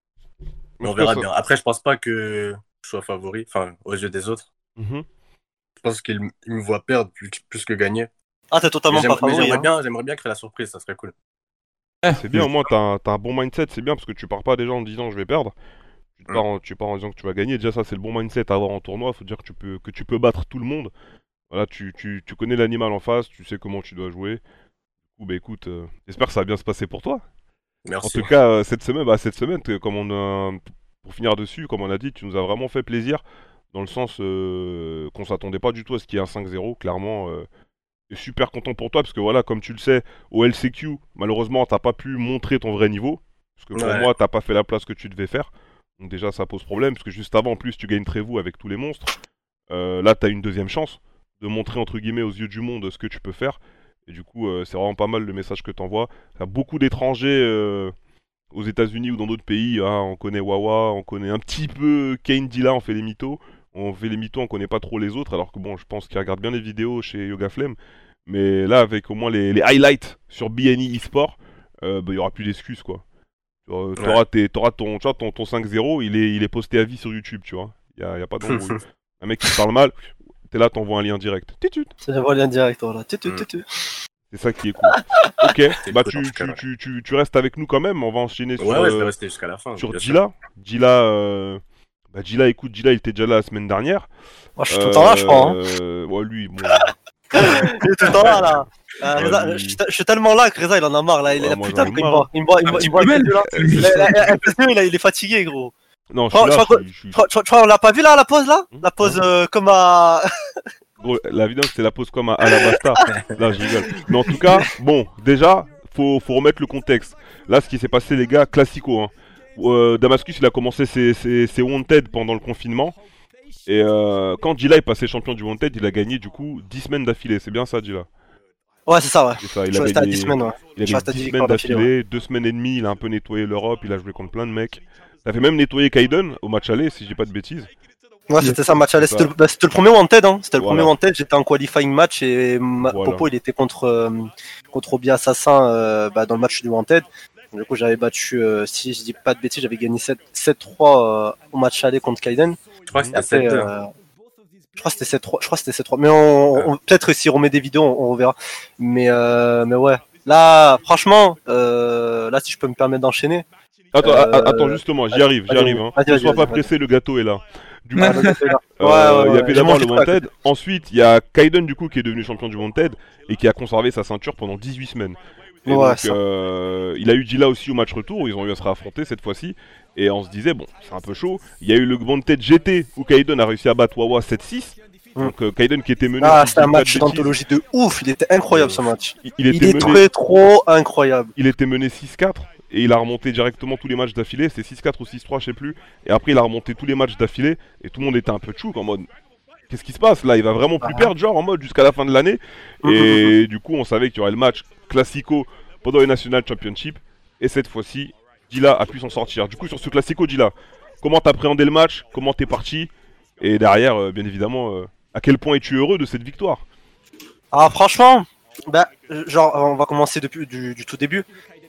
Mais on verra bien. Après, je pense pas que je sois favori, enfin, aux yeux des autres. Mhm. Je pense qu'il me voit perdre plus, plus que gagner. Ah, t'es totalement pas favori. J'aimerais hein. bien, j'aimerais bien créer la surprise, ça serait cool. C'est bien, au moins t'as un, t'as un bon mindset, c'est bien parce que tu pars pas déjà en disant je vais perdre. Tu, Mm. pars en, tu pars en disant que tu vas gagner. Déjà, ça, c'est le bon mindset à avoir en tournoi. Faut dire que tu peux, que tu peux battre tout le monde. Voilà, tu, tu, tu connais l'animal en face, tu sais comment tu dois jouer. Du coup, bah écoute, euh, j'espère que ça va bien se passer pour toi. En Merci. tout cas, euh, cette semaine, bah, cette semaine, comme on a, pour finir dessus, comme on a dit, tu nous as vraiment fait plaisir dans le sens euh, qu'on s'attendait pas du tout à ce qu'il y ait un 5-0. Clairement, suis super content pour toi parce que voilà, comme tu le sais, au LCQ, malheureusement, t'as pas pu montrer ton vrai niveau parce que pour Ouais. moi, t'as pas fait la place que tu devais faire. Donc déjà, ça pose problème parce que juste avant, en plus, tu gagnes Trévoux avec tous les monstres. Euh, là, t'as une deuxième chance de montrer entre guillemets aux yeux du monde ce que tu peux faire. Et du coup, euh, c'est vraiment pas mal le message que t'envoies. T'as beaucoup d'étrangers euh, aux États-Unis ou dans d'autres pays. hein, on connaît Wawa, on connaît un petit peu Kane Dilla, on fait les mythos. On fait les mythos, on connaît pas trop les autres. Alors que bon, je pense qu'ils regardent bien les vidéos chez Yoga Flame. Mais là, avec au moins les, les highlights sur BNI eSport, euh, bah, il y aura plus d'excuses quoi. T'auras tes- t'auras ton, tu vois, ton, ton 5-0, il est, il est posté à vie sur YouTube, tu vois. Il y a, y a pas d'embrouille. un mec qui parle mal, t'es là, t'envoies un lien direct. C'est le lien direct, voilà. Mm. C'est ça qui est cool. ok, bah cool tu, dans ce cas-là. tu, tu, tu, tu restes avec nous quand même, on va enchaîner sur, Ouais, ouais, je vais euh, rester jusqu'à la fin. sur bien sûr. Bah Gila, écoute, Gila, il était déjà là la semaine dernière. Moi, je suis tout le temps là, je crois. Hein. Euh, Ouais, lui, bon. Il est tout le temps là, là. Euh, Ouais, Reza, je, suis te- je suis tellement là que Reza, il en a marre, là. Il Ouais, a moi, putain j'en de ai quoi il me marre. voit. Il me voit, il me Un voit, petit il il est fatigué, gros. Non, je Oh, suis je là, crois je suis- je suis- Tu crois- on l'a pas vu là, la pause, là Hmm La pause euh, comme à. Gros, la vidéo c'était la pause comme à Alabasta. Là, je rigole. Mais en tout cas, bon, déjà, faut, faut remettre le contexte. Là, ce qui s'est passé, les gars, classico. Hein. Euh, Damascus, il a commencé ses, ses, ses Wanted pendant le confinement. Et euh, quand Gila est passé champion du Wanted, il a gagné du coup 10 semaines d'affilée. C'est bien ça, Gila Ouais, c'est ça, ouais. Ça, il Je a à gagné, 10 semaines, ouais. il a je gagné reste à 10 10 semaines d'affilée, d'affilée, 2 semaines et demie, il a un peu nettoyé l'Europe, il a joué contre plein de mecs. Ça fait même nettoyer Kaiden au match aller, si j'ai pas de bêtises. Ouais, c'était ça, match aller. C'est C'était le, bah, c'était le premier Wanted, hein. C'était le Voilà. premier Wanted. J'étais en qualifying match et ma- Voilà. Popo, il était contre, euh, contre Obi Assassin euh, bah, dans le match du Wanted. Du coup, j'avais battu, euh, si je dis pas de bêtises, j'avais gagné 7 7-3 euh, au match aller contre Kaiden. Je crois que c'était après, 7 euh, je crois que c'était 7-3. Je crois que c'était 7-3. Mais on, on- peut-être si on remet des vidéos, on, on reverra. Mais, euh, mais ouais. Là, franchement, euh, là, si je peux me permettre d'enchaîner. Attends, Euh, attends justement, j'y arrive, j'y arrive. Hein. Ne sois pas pressé, le gâteau est là. Du coup, Ouais, Ouais, ouais, Euh, ouais, il y avait d'abord le Wanted, ensuite il y a Kaiden du coup qui est devenu champion du Wanted et qui a conservé sa ceinture pendant 18 semaines. Et Ouais, donc, ça. euh, il a eu Gila aussi au match retour, ils ont eu à se réaffronter cette fois-ci et on se disait bon c'est un peu chaud. Il y a eu le Wanted GT où Kaiden a réussi à battre Wawa 7-6. Mm. Donc euh, Kaiden qui était mené. Ah, c'était un match d'anthologie de ouf. Il était incroyable ce match. Il, il Il était est mené, très trop incroyable. il était mené 6-4 et il a remonté directement tous les matchs d'affilée, c'est 6-4 ou 6-3 je sais plus. Et après il a remonté tous les matchs d'affilée et tout le monde était un peu tchouk en mode qu'est-ce qui se passe là? Il va vraiment plus Ah. perdre genre en mode jusqu'à la fin de l'année. Et du coup on savait qu'il y aurait le match classico pendant les National Championship et cette fois-ci Dila a pu s'en sortir. Du coup sur ce classico Dila, comment t'appréhendais le match? Comment t'es parti? Et derrière euh, bien évidemment euh, à quel point es-tu heureux de cette victoire? Ah, franchement, bah, genre, on va commencer depuis du, du tout début.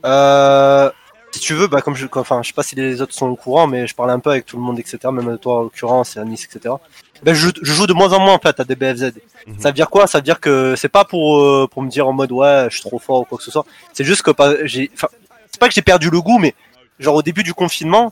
Euh, si tu veux, bah, comme je, enfin, je sais pas si les autres sont au courant, mais je parlais un peu avec tout le monde, etc. Même toi, en l'occurrence, et Anis, etc. Ben, je, je joue de moins en moins en fait à des BFZ. Mhm. Ça veut dire quoi? Ça veut dire que c'est pas pour euh, pour me dire en mode ouais, je suis trop fort ou quoi que ce soit. C'est juste que pas, j'ai, enfin, c'est pas que j'ai perdu le goût, mais genre au début du confinement,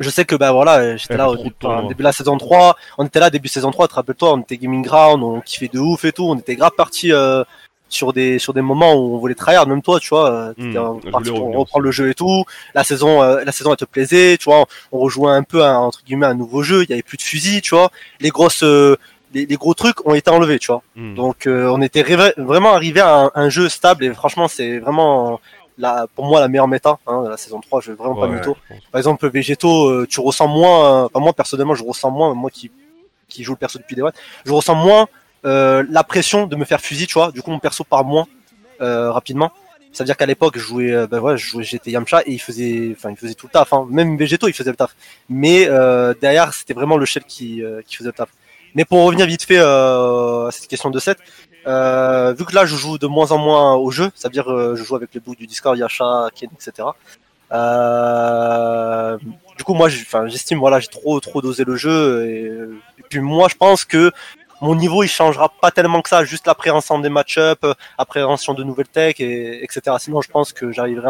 je sais que bah voilà, j'étais là au début, enfin, début de la saison 3, on était là début saison 3, te rappelles-toi, on était gaming ground, on kiffait de ouf et tout, on était grave parti euh, sur des sur des moments où on voulait tryhard, même toi, tu vois, pour revenir reprendre le jeu et tout. La saison euh, la saison elle te plaisait, tu vois, on rejouait un peu à, entre guillemets un nouveau jeu, il y avait plus de fusils, tu vois. Les grosses euh, les, les gros trucs ont été enlevés, tu vois. Hmm. Donc euh, on était vraiment arrivé à un, un jeu stable et franchement c'est vraiment la, pour moi la meilleure méta hein, de la saison 3, je vais vraiment pas Ouais, mytho. Par exemple Végéto, euh, tu ressens moins, enfin moi personnellement je ressens moins, moi qui qui joue le perso depuis des watts, je ressens moins la pression de me faire fusil, tu vois. Du coup, mon perso part moins euh, rapidement. C'est-à-dire qu'à l'époque, je jouais, euh, ben ouais, je jouais, j'étais Yamcha et il faisait, enfin, il faisait tout le taf. Hein. Même Végéto, il faisait le taf. Mais euh, derrière, c'était vraiment le shell qui, euh, faisait le taf. Mais pour revenir vite fait euh, à cette question de 7, euh, vu que là, je joue de moins en moins au jeu, c'est-à-dire euh, je joue avec les bouts du Discord, Yasha, Ken, etc. Euh, du coup, moi, j'estime, voilà, j'ai trop, trop dosé le jeu. Et puis moi, je pense que mon niveau, il changera pas tellement que ça. Juste l'appréhension des match-up, euh, appréhension de nouvelles techs, et, etc. Sinon, je pense que j'arriverai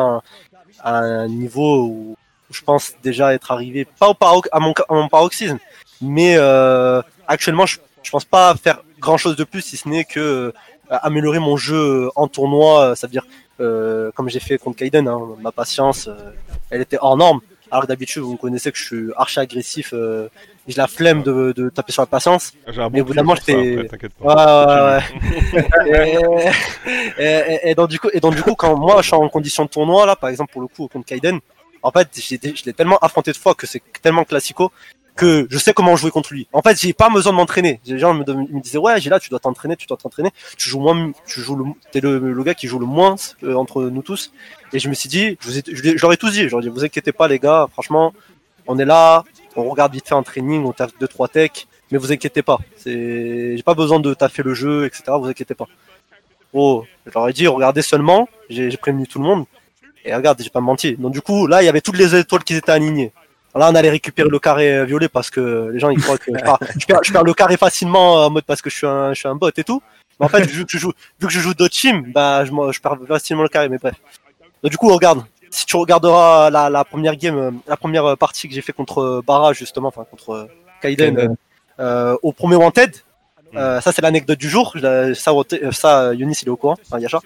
à, un- niveau où, je pense déjà être arrivé, pas au paro- à, mon, paroxysme, mais euh, actuellement, je, je pense pas faire grand chose de plus, si ce n'est que euh, améliorer mon jeu en tournoi, ça veut dire comme j'ai fait contre Kaiden, hein, ma patience, elle était hors norme. Alors que d'habitude, vous me connaissez que je suis archi agressif, euh, j'ai la flemme de, de taper sur la patience. J'ai un Mais bon évidemment, cul pour ça, j'étais- Ouais, ouais, ouais. et, et- et donc du coup, et donc du coup, quand moi je suis en condition de tournoi là, par exemple pour le coup contre Kaiden, en fait, je l'ai tellement affronté de fois que c'est tellement classico que je sais comment jouer contre lui. En fait, j'ai pas besoin de m'entraîner. Les gens me, disaient ouais, j'ai là, tu dois t'entraîner, tu dois t'entraîner. Tu joues moins, tu joues le, t'es le, le gars qui joue le moins euh, entre nous tous. Et je me suis dit, je vous ai, je leur ai tous dit, je leur ai dit, vous inquiétez pas les gars, franchement, on est là, on regarde vite fait un training, on tape deux trois techs, mais vous inquiétez pas. C'est, j'ai pas besoin de taffer le jeu, etc. Vous inquiétez pas. Oh, je leur ai dit, regardez seulement. J'ai, j'ai prévenu tout le monde. Et regarde, j'ai pas menti. Donc du coup, là, il y avait toutes les étoiles qui étaient alignées. Là, on allait récupérer le carré euh, violet parce que les gens ils croient que je, perds, je perds le carré facilement euh, en mode parce que je suis un, je suis un bot et tout. Mais en fait, vu que je joue, vu que je joue d'autres teams, bah, je, perds facilement le carré. Mais bref. Donc du coup, regarde. Si tu regarderas la, la première game, euh, la première partie que j'ai fait contre Bara justement, enfin contre Kaiden, euh, au premier Wanted. Euh, ça c'est l'anecdote du jour. Ça, ça, Younis il est au courant. Enfin, Yasha.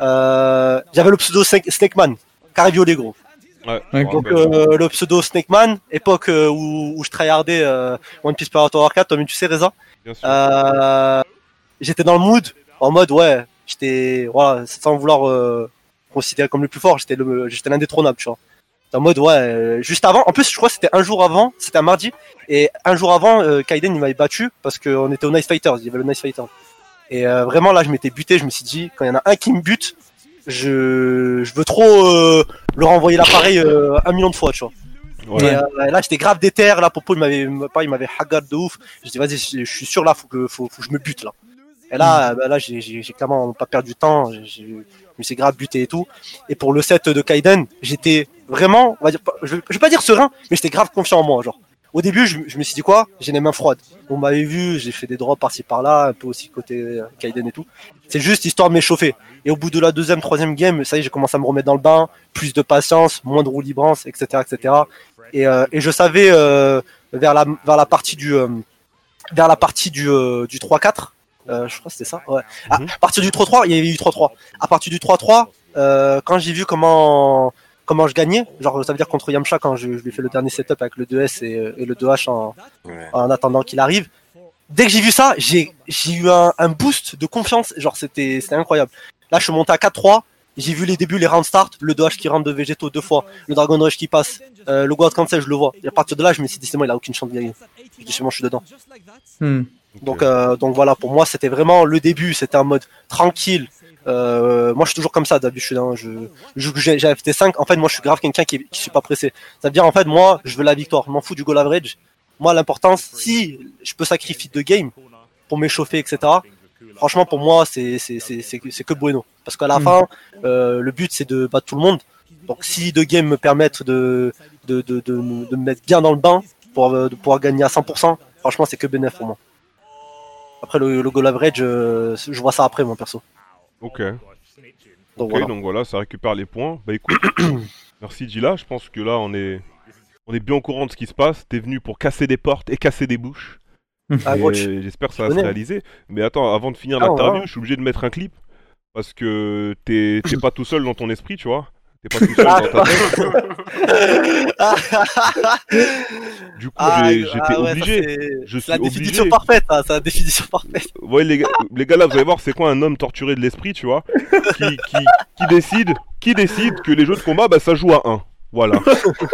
Euh, J'avais le pseudo Snake, Snakeman, carré violet gros. Ouais, Ouais, Donc euh, le pseudo Snakeman, époque euh, où, où je tryhardais euh, One Piece Pirate War 4, toi tu sais Reza. Euh, j'étais dans le mood, en mode ouais, j'étais voilà, sans vouloir considérer comme le plus fort, j'étais le j'étais l'indétrônable, tu vois. En mode ouais, juste avant, en plus je crois que c'était un jour avant, c'était un mardi, et un jour avant, Kaiden il m'avait battu parce qu'on était au Nice Fighters, il y avait le Nice Fighter. Et vraiment là je m'étais buté, je me suis dit quand il y en a un qui me bute, je je veux trop euh, leur envoyer l'appareil euh, un million de fois, tu vois. Ouais. Et, euh, là, j'étais grave déter. Là, Popo, il m'avait, pas, il m'avait haggard de ouf. Je dis, vas-y, je suis sûr là, faut que, faut, faut que je me bute là. Et là, bah, là, j'ai, j'ai, j'ai clairement pas perdu de temps. Je me suis grave buté et tout. Et pour le set de Kaiden, j'étais vraiment, on va dire, je, vais- je vais pas dire serein, mais j'étais grave confiant en moi, genre. Au début, je, je me suis dit quoi? J'ai les mains froides. On m'avait vu, j'ai fait des drops par-ci par-là, un peu aussi côté euh, Kaiden et tout. C'est juste histoire de m'échauffer. Et au bout de la deuxième, troisième game, ça y est, j'ai commencé à me remettre dans le bain, plus de patience, moins de roue librance, etc., etc. Et, euh, et je savais euh, vers la vers la partie du euh, vers la partie du euh, du 3-4, euh, je crois que c'était ça. Ouais. À Mhm. partir du 3-3, il y avait eu 3-3. À partir du 3-3, euh, quand j'ai vu comment comment je gagnais, genre ça veut dire contre Yamcha quand je, je lui ai fait le dernier setup avec le 2S et, et le 2H en, Ouais. en attendant qu'il arrive. Dès que j'ai vu ça, j'ai eu un, un boost de confiance, genre c'était c'était incroyable. Là, je suis monté à 4-3, j'ai vu les débuts, les round start, le 2H qui rentre de végétaux deux fois, le Dragon Rush qui passe, euh, le God Cancel, je le vois. Et à partir de là, je me suis dit, c'est moi, il a aucune chance de gagner. Je dis, c'est moi, je suis dedans. Hmm. Donc, euh, donc voilà, pour moi, c'était vraiment le début, c'était un mode tranquille. Euh, moi, je suis toujours comme ça d'habitude. Hein. Je, je j'ai FT5. En fait, moi, je suis grave quelqu'un qui, qui suis pas pressé. Ça veut dire, en fait, moi, je veux la victoire. Je m'en fous du goal average. Moi, l'importance, si je peux sacrifier deux games pour m'échauffer, etc. Franchement, pour moi, c'est c'est c'est c'est c'est que bueno. Parce qu'à la Mm. fin, euh, le but, c'est de battre tout le monde. Donc, si deux games me permettent de de de de, me- de me mettre bien dans le bain pour euh, de pouvoir gagner à 100%, franchement, c'est que bénéf pour moi. Après, le, le goal average, euh, je vois ça après, mon perso. Ok. Donc Ok, voilà. donc voilà, ça récupère les points. Bah écoute, merci Gila, je pense que là on est on est bien au courant de ce qui se passe. T'es venu pour casser des portes et casser des bouches. Ah. J'espère que ça va se réaliser. Mais attends, avant de finir Ah, l'interview, je suis obligé de mettre un clip. Parce que t'es pas tout seul dans ton esprit, tu vois. T'es pas tout seul dans ta tête. Du coup, Ah, j'ai- j'étais ah ouais, obligé. Je la définition parfaite, hein, c'est la définition parfaite. Les gars, les gars là, vous allez voir c'est quoi un homme torturé de l'esprit, tu vois, qui, qui, qui décide, qui décide que les jeux de combat, bah ça joue à 1. Voilà.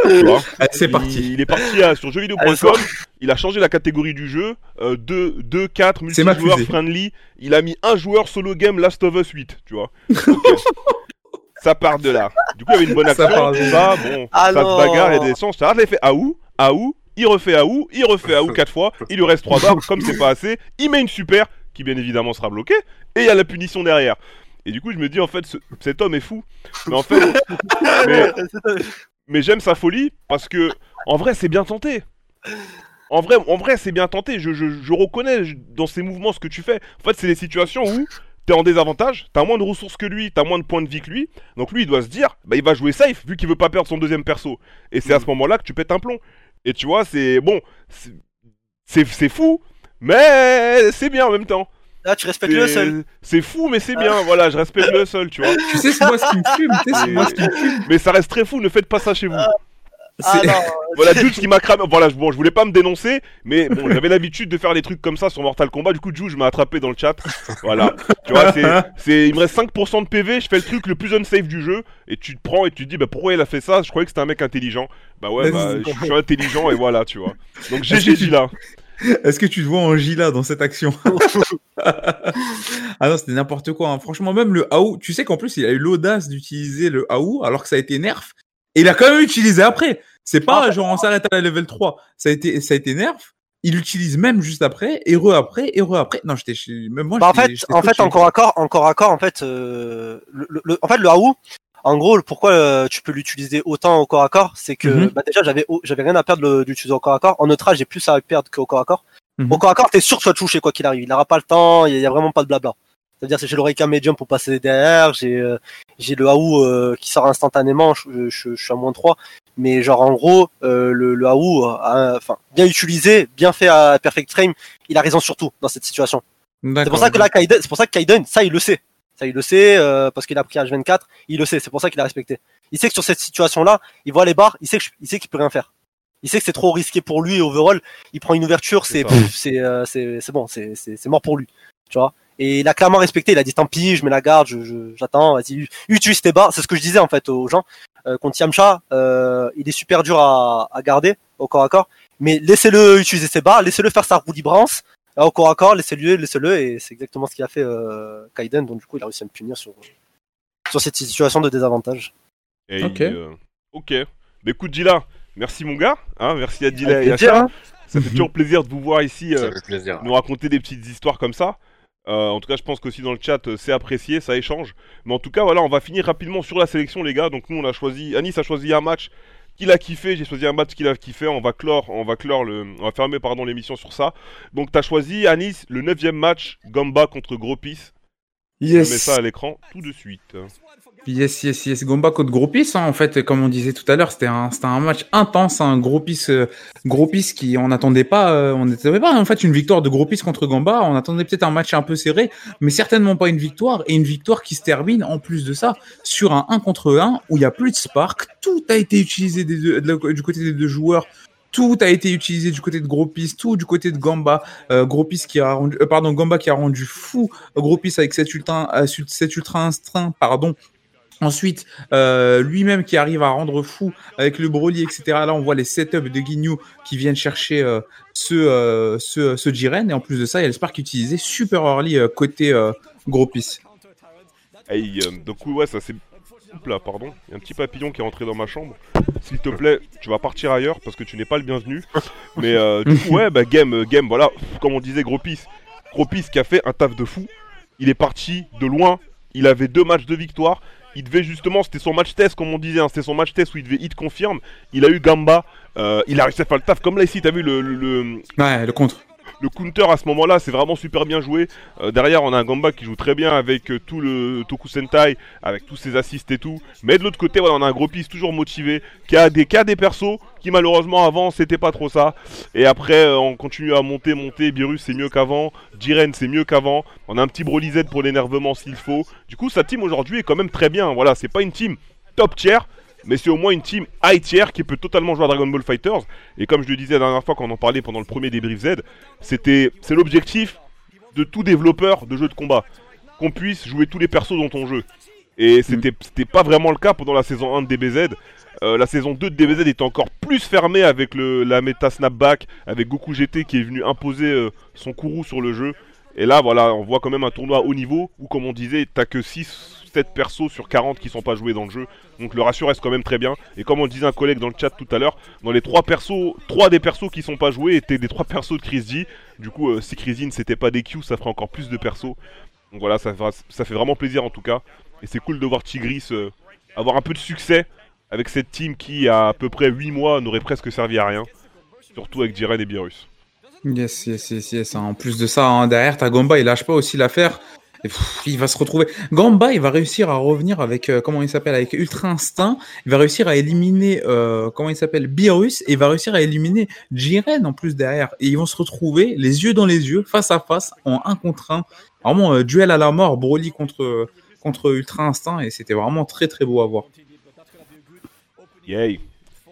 C'est parti. il est parti à- sur jeuxvideo.com, il a changé la catégorie du jeu, 2, 2 4, C'est ma multijoueur, friendly, il a mis un joueur solo game Last of Us 8, tu vois. Ok. ça part de là. Du coup, il y avait une bonne Ça action, part de ça, bon, Ah ça se bagarre, il y a des sens, ça il fait Aou, Aou, il refait Aou, il refait Aou 4 fois, il lui reste 3 barres, comme c'est pas assez, il met une super, qui bien évidemment sera bloquée, et il y a la punition derrière. Et du coup, je me dis, en fait, ce- cet homme est fou. Mais en fait, mais, mais j'aime sa folie parce que, en vrai, c'est bien tenté. En vrai, en vrai, c'est bien tenté. Je, je, je reconnais dans ces mouvements ce que tu fais. En fait, c'est des situations où t'es en désavantage, t'as moins de ressources que lui, t'as moins de points de vie que lui. Donc lui, il doit se dire, bah, il va jouer safe vu qu'il veut pas perdre son deuxième perso. Et c'est à ce moment-là que tu pètes un plomb. Et tu vois, c'est bon, c'est fou, mais c'est bien en même temps. Là, tu respectes le C'est- seul. C'est fou, mais c'est bien. Voilà, je respecte le seul, tu vois. Tu sais, c'est moi ce qui me fume. Tu sais, c'est Et- moi ce qui me fume. Mais ça reste très fou. Ne faites pas ça chez vous. Ah C'est- non, Voilà, Juge qui m'a cramé. Voilà, je- bon, je voulais pas me dénoncer, mais bon, j'avais l'habitude de faire des trucs comme ça sur Mortal Kombat. Du coup, Juge m'a attrapé dans le chat. Voilà, tu vois, c'est, il me reste 5% de PV. Je fais le truc le plus unsafe du jeu, et tu te prends et tu te dis, bah pourquoi il a fait ça? Je croyais que c'était un mec intelligent. Bah ouais, bah, je suis intelligent et voilà, tu vois. Donc GG là. Est-ce que tu te vois en Gila dans cette action Ah non, c'était n'importe quoi. hein. Franchement, même le AOU, tu sais qu'en plus, il a eu l'audace d'utiliser le AOU alors que ça a été nerf. Et il a quand même utilisé après. C'est pas Ah, genre on s'arrête à la level 3. Ça a été, ça a été nerf. Il l'utilise même juste après, et re après, et re après. Non, j'étais chez... même moi. Bah, en fait, en fait, encore à corps, encore à corps, en fait, euh, le, le- en fait, le AOU, en gros, pourquoi euh, tu peux l'utiliser autant au corps à corps, c'est que, Mhm. bah, déjà, j'avais, rien à perdre d'utiliser au corps à corps. En neutre, j'ai plus à perdre qu'au corps à corps. Mhm. Au corps à corps, t'es sûr que tu vas te toucher quoi qu'il arrive. Il n'aura pas le temps, il y, a- il y a vraiment pas de blabla. C'est-à-dire, que j'ai l'Oreca Medium pour passer derrière, j'ai, euh, j'ai le AOU euh, qui sort instantanément, je, je- je suis à moins 3. Mais genre, en gros, euh, le, le enfin, bien utilisé, bien fait à Perfect Frame, il a raison surtout dans cette situation. C'est pour ça que là, Kaiden, c'est pour ça que Kaiden, ça, il le sait. Ça, il le sait, euh, parce qu'il a pris H24, il le sait, c'est pour ça qu'il a respecté. Il sait que sur cette situation-là, il voit les barres, il sait que, il sait qu'il peut rien faire. Il sait que c'est trop risqué pour lui, overall. Il prend une ouverture, C'est c'est, euh, bon, c'est, mort pour lui. Tu vois? Et il a clairement respecté, il a dit tant pis, je mets la garde, je, je- j'attends, vas-y, utilise tes barres. C'est ce que je disais, en fait, aux gens. Euh, contre Yamcha, euh, il est super dur à, à garder au corps à corps. Mais laissez-le utiliser ses barres, laissez-le faire sa roue librance euh, au corps à corps, laissez-le, laissez-le, et c'est exactement ce qu'il a fait euh, Kaiden, donc du coup il a réussi à me punir sur, sur cette situation de désavantage. Et Ok. euh, ok. Bah écoute, Dila, merci mon gars. Hein, merci à Dila et à Charles. hein. Ça fait toujours plaisir de vous voir ici. euh, plaisir. nous raconter des petites histoires comme ça. Euh, en tout cas, je pense qu'aussi dans le chat, euh, c'est apprécié, ça échange. Mais en tout cas, voilà, on va finir rapidement sur la sélection, les gars. Donc nous, on a choisi, Anis a choisi un match qu'il a kiffé, j'ai choisi un match qu'il a kiffé. On va clore, on va clore le, on va fermer pardon l'émission sur ça. Donc t'as choisi Anis le neuvième match, Gamba contre Gropis. Je mets Yes. ça à l'écran tout de suite. Yes, yes, yes. Gomba contre gros pisse, hein, en fait, comme on disait tout à l'heure, c'était un, match intense, un pisse, euh, gros pisse qui, on n'attendait pas, euh, on n'attendait pas, en fait, une victoire de gros pisse contre Gamba. On attendait peut-être un match un peu serré, mais certainement pas une victoire, et une victoire qui se termine, en plus de ça, sur un 1 contre 1 où il y a plus de spark. Tout a été utilisé du côté des deux joueurs. Tout a été utilisé du côté de Gros Pisse, tout du côté de Gamba. Euh, qui a rendu, euh, pardon, Gamba qui a rendu fou Gros Pisse avec cet ultra, cet ultra instinct, pardon, Ensuite, euh, lui-même qui arrive à rendre fou avec le Broly, etc. Là, on voit les setups de Guignou qui viennent chercher euh, ce, euh, ce, ce Jiren. Et en plus de ça, il y a le Spark utilisé super early côté gros. Hey, donc ouais, ça c'est. Là, pardon. Il y a un petit papillon qui est rentré dans ma chambre. S'il te plaît, tu vas partir ailleurs parce que tu n'es pas le bienvenu. Mais du coup, ouais, bah game, game, voilà. Comme on disait, Gros Pisse. Gros Pisse qui a fait un taf de fou. Il est parti de loin. Il avait deux matchs de victoire. Il devait justement, c'était son match test, comme on disait, hein, c'était son match test où il devait hit confirme. Il a eu Gamba. euh, il a réussi à faire le taf. Comme là ici, t'as vu le, le- le, Ouais, le contre. le counter à ce moment-là, c'est vraiment super bien joué. Euh, derrière, on a un Gamba qui joue très bien avec euh, tout le Toku Sentai, avec tous ses assists et tout. Mais de l'autre côté, voilà, on a un gros piste toujours motivé, qui a des, qui a des persos qui malheureusement avant c'était pas trop ça. Et après, euh, on continue à monter, monter. Beerus c'est mieux qu'avant, Jiren c'est mieux qu'avant. On a un petit Broly Z pour l'énervement s'il faut. Du coup, sa team aujourd'hui est quand même très bien. Voilà, c'est pas une team top tier. Mais c'est au moins une team high tier qui peut totalement jouer à Dragon Ball Fighters. Et comme je le disais la dernière fois quand on en parlait pendant le premier débrief Z, c'était c'est l'objectif de tout développeur de jeux de combat qu'on puisse jouer tous les persos dans ton jeu. Et c'était c'était pas vraiment le cas pendant la saison 1 de DBZ. Euh, la saison 2 de DBZ était encore plus fermée avec le, la méta snapback, avec Goku GT qui est venu imposer euh, son courroux sur le jeu. Et là, voilà, on voit quand même un tournoi haut niveau où, comme on disait, t'as que 6, 7 persos sur 40 qui sont pas joués dans le jeu. Donc le ratio reste quand même très bien. Et comme on disait un collègue dans le chat tout à l'heure, dans les 3 persos, 3 des persos qui sont pas joués étaient des 3 persos de Chris G. Du coup, euh, si Chris G ne s'était pas des Q, ça ferait encore plus de persos. Donc voilà, ça, ça fait vraiment plaisir en tout cas. Et c'est cool de voir Tigris euh, avoir un peu de succès avec cette team qui, à peu près 8 mois, n'aurait presque servi à rien. Surtout avec Jiren et Beerus. Yes, yes, yes, yes. En plus de ça, hein, derrière, t'as Gamba, il lâche pas aussi l'affaire. Il va se retrouver. Gamba, il va réussir à revenir avec, euh, comment il s'appelle, avec Ultra Instinct. Il va réussir à éliminer, euh, comment il s'appelle, Beerus. Et il va réussir à éliminer Jiren en plus derrière. Et ils vont se retrouver les yeux dans les yeux, face à face, en un contre un. Vraiment, duel à la mort, Broly contre, contre Ultra Instinct. Et c'était vraiment très, très beau à voir. Yay.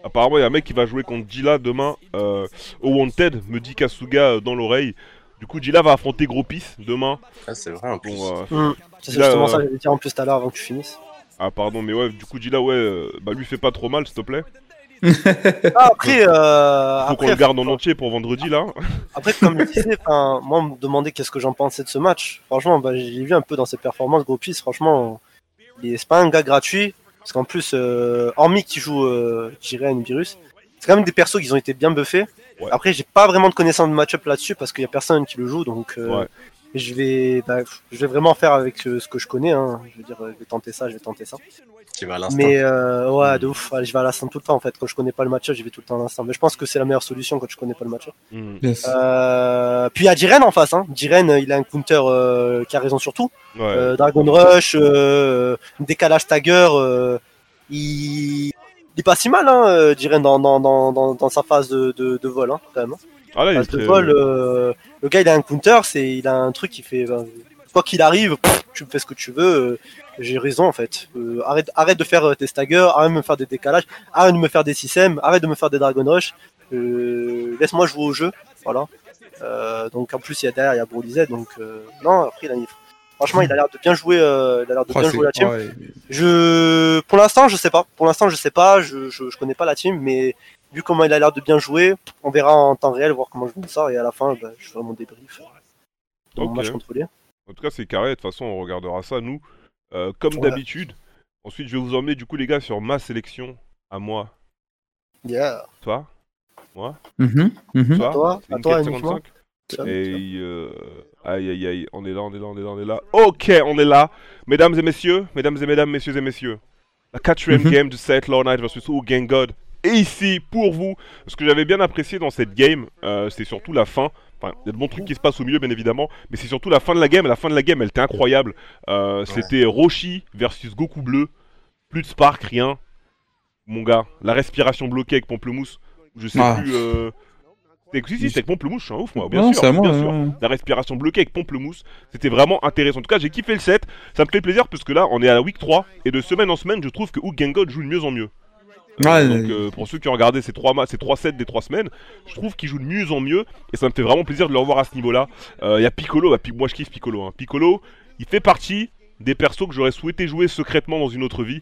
Apparemment, il y a un mec qui va jouer contre Jila demain euh, au Wanted, me dit Kasuga euh, dans l'oreille. Du coup, Jila va affronter Gropis demain. Ah, c'est vrai en plus. Bon, euh, Hmm. C'est justement euh, ça que j'allais dire en plus tout à l'heure avant que tu finisses. Ah, pardon, mais ouais, du coup, Jila, ouais, bah lui fait pas trop mal, s'il te plaît. Ah, après, euh, Faut qu'on le garde en entier pour vendredi là. Après, comme je disais, moi, on me demandait qu'est-ce que j'en pensais de ce match. Franchement, bah, j'ai vu un peu dans ses performances. Gropis, franchement, c'est pas un gars gratuit. Parce qu'en plus, euh, hormis qu'il joue euh, Jiren Virus, c'est quand même des persos qui ont été bien buffés. Ouais. Après, j'ai pas vraiment de connaissance de match-up là-dessus parce qu'il y a personne qui le joue. Donc, euh, Ouais. Je, vais, bah, je vais vraiment faire avec euh, ce que je connais. Hein. Je veux dire, je vais tenter ça, je vais tenter ça. Tu vas à l'instant. Mais euh, ouais, de ouf. Je vais à l'instant tout le temps en fait. Quand je connais pas le match-up, je vais tout le temps à l'instant. Mais je pense que c'est la meilleure solution quand je connais pas le match-up. Hmm, Yes. Euh, puis il y a Jiren en face. Hein. Jiren, il a un counter euh, qui a raison sur tout. Ouais. Euh, Dragon Rush, euh, décalage stagger. euh, il... il est pas si mal, hein, Jiren, dans, dans, dans, dans, dans sa phase de, de, de vol, hein, quand même. Ah là, euh, le gars, il a un counter, c'est, il a un truc qui fait. ben, quoi qu'il arrive, pff, tu me fais ce que tu veux. euh, j'ai raison en fait. Euh, arrête, arrête de faire tes staggers, arrête de me faire des décalages, arrête de me faire des systèmes, arrête de me faire des Dragon Rush. Laisse-moi jouer au jeu, voilà. Donc en plus il y a derrière il y a Broly Z, donc euh, non après il a, franchement il a l'air de bien jouer, euh, il a l'air de Oh, bien jouer la team. ouais, Je, pour l'instant, je sais pas. Pour l'instant, je sais pas. Je, je, je connais pas la team, mais vu comment il a l'air de bien jouer, on verra en temps réel, voir comment je me sors, et à la fin, bah, je ferai mon débrief de mon Ok. match contre lui. En tout cas, c'est carré. De toute façon, on regardera ça, nous, euh, comme Ouais. d'habitude. Ensuite, je vais vous emmener, du coup, les gars, sur ma sélection à moi. Yeah. Toi? Moi? Mhm. Toi? Toi, à toi, 4,55. uniquement. Tiens, tiens. Et euh, aïe aïe aïe, on est là, on est là, on est là, on est là. Ok, on est là. Mesdames et messieurs, mesdames et mesdames, messieurs et messieurs. La quatrième Mhm. game de cette Law Knight versus Gang God. Et ici, pour vous, ce que j'avais bien apprécié dans cette game, euh, c'est surtout la fin. Enfin, il y a de bons trucs qui se passent au milieu, bien évidemment. Mais c'est surtout la fin de la game. La fin de la game, elle était incroyable. Euh, C'était Roshi versus Goku Bleu. Plus de spark, rien. Mon gars, la respiration bloquée avec Pamplemousse. Je sais Ah. plus. Euh... Si, si, c'est avec Pamplemousse, je suis un ouf, moi, bien Non, sûr. moi. bien sûr ouais. la respiration bloquée avec Pamplemousse. C'était vraiment intéressant. En tout cas, j'ai kiffé le set. Ça me fait plaisir parce que là, on est à la week 3 et de semaine en semaine, je trouve que Hook Gangot joue de mieux en mieux. Euh, donc, euh, pour ceux qui ont regardé ces trois, ces trois sets des trois semaines, je trouve qu'il joue de mieux en mieux et ça me fait vraiment plaisir de le revoir à ce niveau-là. Euh, Il y a Piccolo, bah, moi je kiffe Piccolo. hein. Piccolo, il fait partie des persos que j'aurais souhaité jouer secrètement dans une autre vie.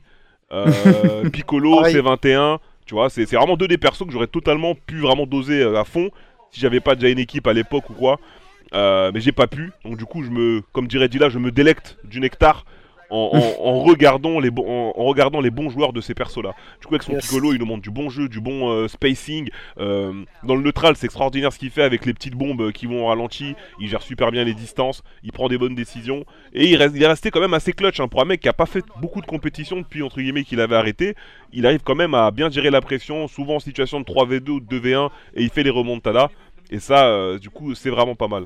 Euh, Piccolo, Pareil. C21, tu vois, c'est vraiment deux des persos que j'aurais totalement pu vraiment doser à fond si j'avais pas déjà une équipe à l'époque ou quoi. Mais j'ai pas pu, donc du coup je me, comme dirait Dila, je me délecte du nectar en, en- en regardant les bons, en, en regardant les bons joueurs de ces persos-là. Du coup avec son Yes. Piccolo, il nous montre du bon jeu, du bon euh, spacing. Euh, dans le neutral, c'est extraordinaire ce qu'il fait avec les petites bombes euh, qui vont au ralenti. Il gère super bien les distances, il prend des bonnes décisions et il, reste, il est resté quand même assez clutch hein, pour un mec qui a pas fait beaucoup de compétition depuis entre guillemets qu'il avait arrêté. Il arrive quand même à bien gérer la pression, souvent en situation de 3v2 ou de 2v1 et il fait les remontadas. Et ça, euh, du coup, c'est vraiment pas mal.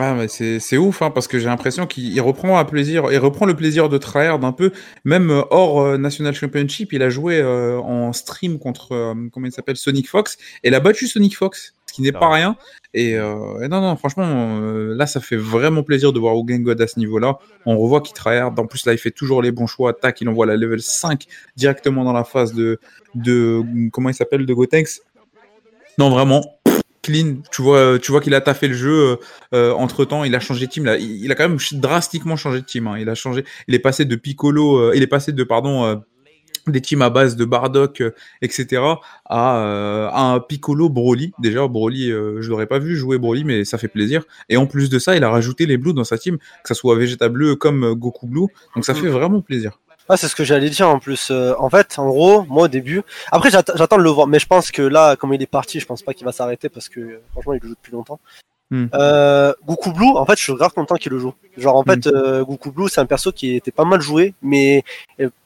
Ah, mais c'est c'est ouf, hein, parce que j'ai l'impression qu'il il reprend un plaisir, il reprend le plaisir de tryhard un peu, même euh, hors euh, National Championship, il a joué euh, en stream contre, euh, comment il s'appelle, Sonic Fox, et il a battu Sonic Fox, ce qui n'est Ah pas ouais. rien. Et, et non, non, franchement, là, ça fait vraiment plaisir de voir Hogan God à ce niveau-là. On revoit qu'il tryhard. En plus, là, il fait toujours les bons choix. Tac, il envoie la level 5 directement dans la phase de, de comment il s'appelle, de Gotenks. Non, vraiment, clean. Tu vois, tu vois qu'il a taffé le jeu. Euh, entre temps, il a changé de team. Là, il, a quand même drastiquement changé de team. Hein. Il a changé. Il est passé de Piccolo. Euh, il est passé de pardon euh, des teams à base de Bardock, etc. À, un Piccolo Broly. Déjà, Broly, je l'aurais pas vu jouer Broly, mais ça fait plaisir. Et en plus de ça, il a rajouté les Blues dans sa team, que ça soit Vegeta Bleu comme Goku Blue. Donc ça mm. fait vraiment plaisir. Ah, c'est ce que j'allais dire en plus. Euh, en fait, en gros, moi au début, après j'attends de le voir, mais je pense que là, comme il est parti, je pense pas qu'il va s'arrêter parce que franchement, il le joue depuis longtemps. Euh, Goku Blue, en fait, je suis grave content qu'il le joue. Genre, en fait, hmm. euh, Goku Blue, c'est un perso qui était pas mal joué, mais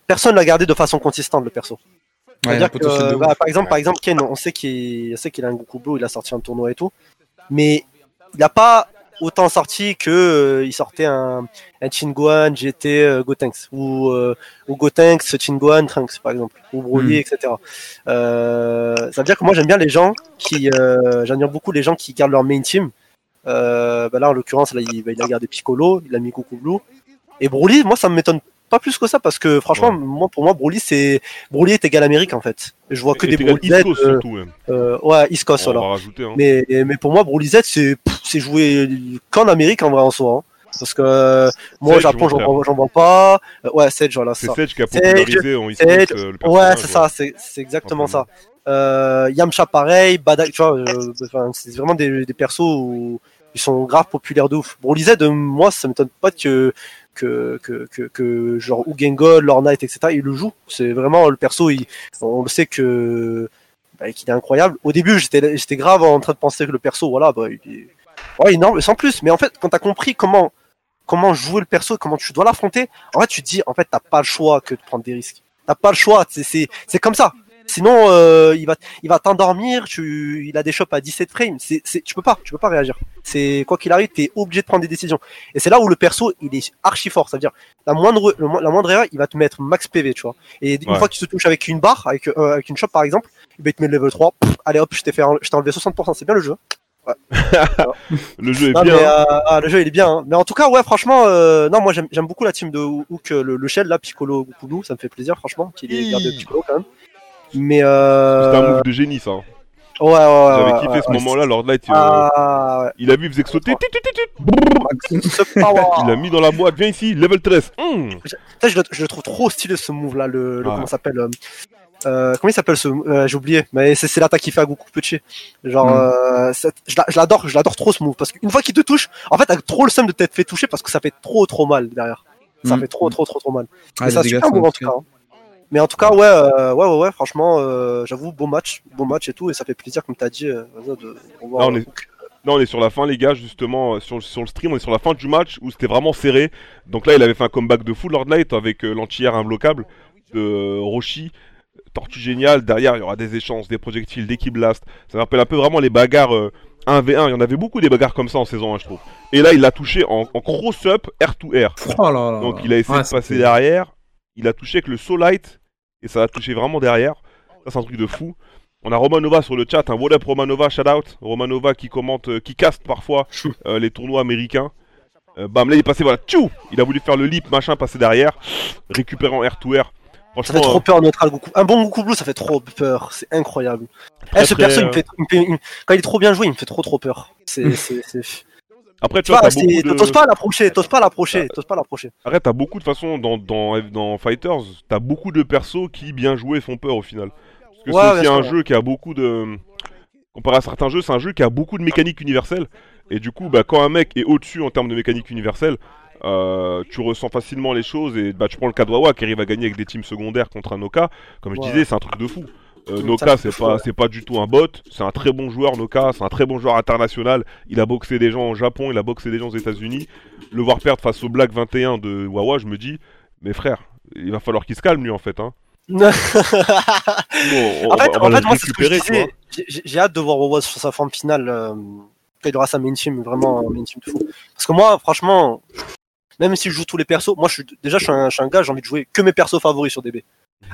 personne l'a gardé de façon consistante, le perso. Ouais, dire que, bah, par exemple, par exemple, Ken, on sait qu'il, sait qu'il a un Goku Blue, il a sorti un tournoi et tout, mais il a pas autant sorti que euh, il sortait un, un Chinguan GT euh, Gotenks ou euh, ou Gotenks Chinguan Trunks par exemple ou Broly hmm. etc. Euh, ça veut dire que moi j'aime bien les gens qui euh, j'admire beaucoup les gens qui gardent leur main team. Bah là en l'occurrence là il, bah, il, a gardé Piccolo, il a mis Goku Blue et Broly moi ça m'étonne pas plus que ça parce que franchement, moi pour moi Broly c'est Broly est égal Amérique en fait. Je vois que des Broly Z. Euh, euh, ouais, East Coast voilà. Hein. Mais mais pour moi Broly Z c'est c'est joué qu'en Amérique en vrai en soi. Hein. Parce que euh, moi au Japon j'en vois pas. Euh, ouais, Sedge voilà. C'est Sedge qui a popularisé en East Coast, euh, le Ouais, c'est ça, c'est exactement ça. Euh, Yamcha pareil, Badak, tu vois, c'est vraiment des, des persos où ils sont grave populaires de ouf. Broly Z, moi ça m'étonne pas que que, que, que, que genre Ugengol, Lord Knight, etc. Il le joue. C'est vraiment le perso. On le sait que bah, qu'il est incroyable. Au début, j'étais j'étais grave en train de penser que le perso, voilà, bah, il est ouais, énorme, sans plus. Mais en fait, quand t'as compris comment comment jouer le perso, comment tu dois l'affronter, en fait, tu te dis, en fait, t'as pas le choix que de prendre des risques. T'as pas le choix. C'est c'est comme ça. Sinon, euh, il va, il va t'endormir. Tu, il a des chops à 17 frames. C'est, tu peux pas, tu peux pas réagir. C'est quoi qu'il arrive, t'es obligé de prendre des décisions. Et c'est là où le perso, il est archi fort. C'est-à-dire, la moindre, la moindre erreur, il va te mettre max PV, tu vois. Et une fois qu'il se touche avec une barre, avec, euh, avec une shop par exemple, il te met le level 3. allez hop, je t'ai fait, je t'ai enlevé 60%. C'est bien le jeu. Ouais. le jeu est bien. Mais, euh, ah, le jeu il est bien. Hein. Mais en tout cas, ouais, franchement, euh, non, moi j'aime, beaucoup la team de Hook, le, le Shell là, Piccolo, Goku, ça me fait plaisir, franchement, qu'il ait gardé Piccolo quand même. Mais euh... C'est un move de génie, ça. Hein. Ouais, ouais, ouais. J'avais kiffé ce moment-là, Lord Light. Ah, ouais. Il a vu, il faisait que sauter. il l'a mis dans la boîte. Viens ici, level 13. Mmh. Je, je, le trouve trop stylé ce move-là. Le, le ah. comment s'appelle euh, euh, comment il s'appelle ce euh, j'ai oublié mais c'est l'attaque qui fait à Goku petit genre mm. euh, je l'adore je l'adore trop ce move parce qu'une fois qu'il te touche en fait t'as trop le seum de t'être fait toucher parce que ça fait trop trop mal derrière ça mm. fait trop trop trop trop mal ah, c'est un super move en tout cas hein. Mais en tout cas, ouais, euh, ouais, ouais, ouais, franchement, euh, j'avoue, beau match, beau match et tout, et ça fait plaisir, comme tu as dit, euh, de voir. Non, on, est... non, on est sur la fin, les gars, justement, sur, sur le stream, on est sur la fin du match où c'était vraiment serré. Donc là, il avait fait un comeback de full Lord Light avec l'anti-air imbloquable de Roshi. Tortue génial, derrière il y aura des échanges, des projectiles, des blast. Ça me rappelle un peu vraiment les bagarres 1v1. Il y en avait beaucoup des bagarres comme ça en saison 1, je trouve. Et là, il l'a touché en, en cross-up, air to air. Oh là là Donc il a essayé de passer derrière. Il a touché avec le Light et ça va toucher vraiment derrière. Ça, c'est un truc de fou. On a Romanova sur le chat, un what up Romanova, shout out. Romanova qui commente, euh, qui caste parfois euh, les tournois américains. Euh, bam, là il est passé, voilà, tchou Il a voulu faire le lip, machin, passer derrière, récupérant air to air. Ça fait trop peur neutral Goku. Un bon Goku Blue, ça fait trop peur, c'est incroyable. Eh, ce perso, il me fait, quand il est trop bien joué, il me fait trop trop peur. C'est, Après, tu vois, t'as beaucoup de... T'oses pas l'approcher, t'oses pas l'approcher, t'oses pas l'approcher. Arrête, t'as beaucoup de façon dans, dans, dans Fighters, t'as beaucoup de persos qui, bien joués, font peur au final. Parce que c'est aussi un jeu qui a beaucoup de... Comparé à certains jeux, c'est un jeu qui a beaucoup de mécaniques universelles. Et du coup, bah, quand un mec est au-dessus en termes de mécanique universelle, euh, tu ressens facilement les choses. Et bah, tu prends le cas de Wawa qui arrive à gagner avec des teams secondaires contre un Noka. Comme je disais, c'est un truc de fou. Euh, Noka, c'est pas, c'est pas du tout un bot. C'est un très bon joueur, Noka. C'est un très bon joueur international. Il a boxé des gens au Japon, il a boxé des gens aux États-Unis. Le voir perdre face au Black 21 de Wawa, je me dis, mais frère, il va falloir qu'il se calme lui en fait. Hein. en fait, moi, c'est ce que je J'ai hâte de voir Wawa sur sa forme finale. Euh, quand il aura sa main team, vraiment main team de fou. Parce que moi, franchement, même si je joue tous les persos, moi, je suis déjà, je suis un, je suis un gars, j'ai envie de jouer que mes persos favoris sur DB.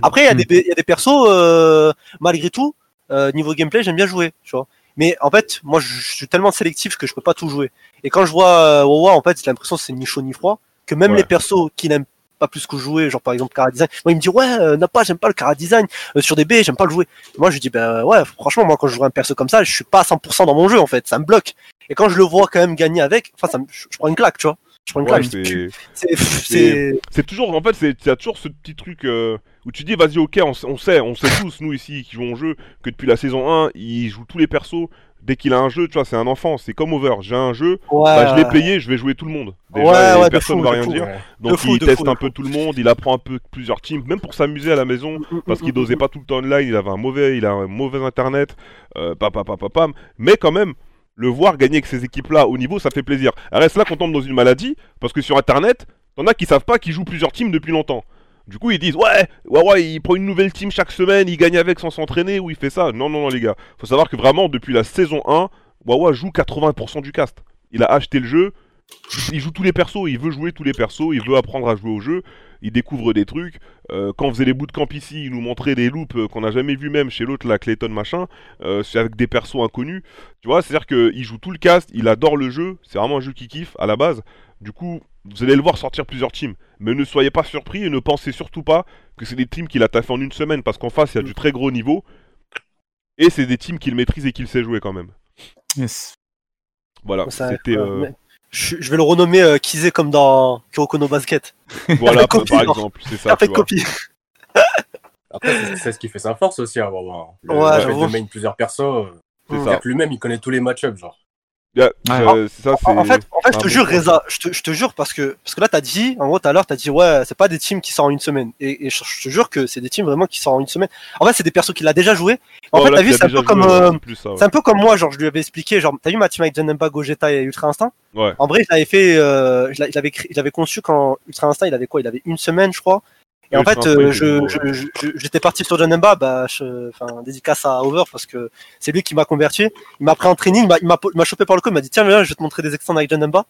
Après, il y, a des, y a des persos, euh, malgré tout, euh, niveau gameplay, j'aime bien jouer, tu vois. Mais en fait, moi, je, suis tellement sélectif que je peux pas tout jouer. Et quand je vois euh, Wawa, en fait, j'ai l'impression que c'est ni chaud ni froid, que même les persos qu'il aime pas plus que jouer, genre par exemple Cara Design. Moi, il me dit ouais, euh, n'a pas, j'aime pas le Cara Design. Euh, sur des B, j'aime pas le jouer. Et moi, je lui dis ben ouais, franchement, moi quand je joue un perso comme ça, je suis pas à 100% dans mon jeu en fait, ça me bloque. Et quand je le vois quand même gagner avec, enfin, ça me, je, je prends une claque, tu vois. Je prends une Ouais, claque. c'est- c'est, c'est, C'est toujours, en fait, c'est t'as toujours ce petit truc euh, où tu dis, vas-y, ok, on, sait, on sait tous, nous ici qui jouons au jeu, que depuis la saison 1, il joue tous les persos. Dès qu'il a un jeu, tu vois, c'est un enfant, c'est comme Over. J'ai un jeu, ouais, bah, je l'ai payé, je vais jouer tout le monde. Déjà, Ouais, personne fou, va rien fou. dire. Ouais. Donc De il teste un peu tout le monde, il apprend un peu plusieurs teams, même pour s'amuser à la maison, parce qu'il dosait pas tout le temps online, il avait un mauvais, il a un mauvais internet, euh, papa, papa, pam. Mais quand même, le voir gagner avec ces équipes-là au niveau, ça fait plaisir. Reste là qu'on tombe dans une maladie, parce que sur internet, t'en as qui savent pas qu'ils jouent plusieurs teams depuis longtemps. Du coup, ils disent ouais, ouais, ouais, il prend une nouvelle team chaque semaine, il gagne avec sans s'entraîner, ou il fait ça. Non, non, non, les gars. Faut savoir que vraiment, depuis la saison 1, Wawa joue 80% du cast. Il a acheté le jeu, il joue tous les persos, il veut jouer tous les persos, il veut apprendre à jouer au jeu, il découvre des trucs. Euh, quand on faisait les bootcamps ici, il nous montrait des loops euh, qu'on n'a jamais vu même chez l'autre, la Clayton machin, euh, avec des persos inconnus. Tu vois, c'est-à-dire qu'il joue tout le cast, il adore le jeu, c'est vraiment un jeu qu'il kiffe à la base. Du coup, vous allez le voir sortir plusieurs teams. Mais ne soyez pas surpris et ne pensez surtout pas que c'est des teams qu'il a taffé en une semaine, parce qu'en face, il y a du très gros niveau. Et c'est des teams qu'il maîtrise et qu'il sait jouer quand même. Yes. Voilà, Ça, c'était... euh, je, je vais le renommer euh, Kizé comme dans Kuroko no Basket. Voilà, par Copie, genre. exemple, c'est ça. Vois. copie. Après, c'est- c'est ce qui fait sa force aussi à Wawa. Le, Ouais, le fait j'avoue. de main plusieurs persos. euh, C'est ça. Lui-même, il connaît tous les match-ups, genre. Yeah, Ouais. ça, c'est... En, fait, en fait, je te jure. Reza, je te, je te jure parce que parce que là, t'as dit, en gros, tout à l'heure, t'as dit ouais, c'est pas des teams qui sortent en une semaine. Et, et je, je te jure que c'est des teams vraiment qui sortent en une semaine. En fait, c'est des persos qu'il a déjà joué. En Oh, fait, t'as vu, c'est un peu comme joué, euh, c'est ouais. un peu comme moi, genre je lui avais expliqué, genre t'as vu ma team avec Janemba, Gogeta et Ultra Instinct? Ouais. En vrai, je l'avais fait, euh, je l'a- je l'avais cré- je l'avais conçu quand Ultra Instinct, il avait quoi? Il avait une semaine, je crois. Et Oui, en fait, euh, je, je, je- j'étais parti sur Janemba, bah, je, enfin, dédicace à Over parce que c'est lui qui m'a converti. Il m'a pris en training, il m'a- chopé par le col, il m'a dit tiens, viens, je vais te montrer des extends avec Janemba.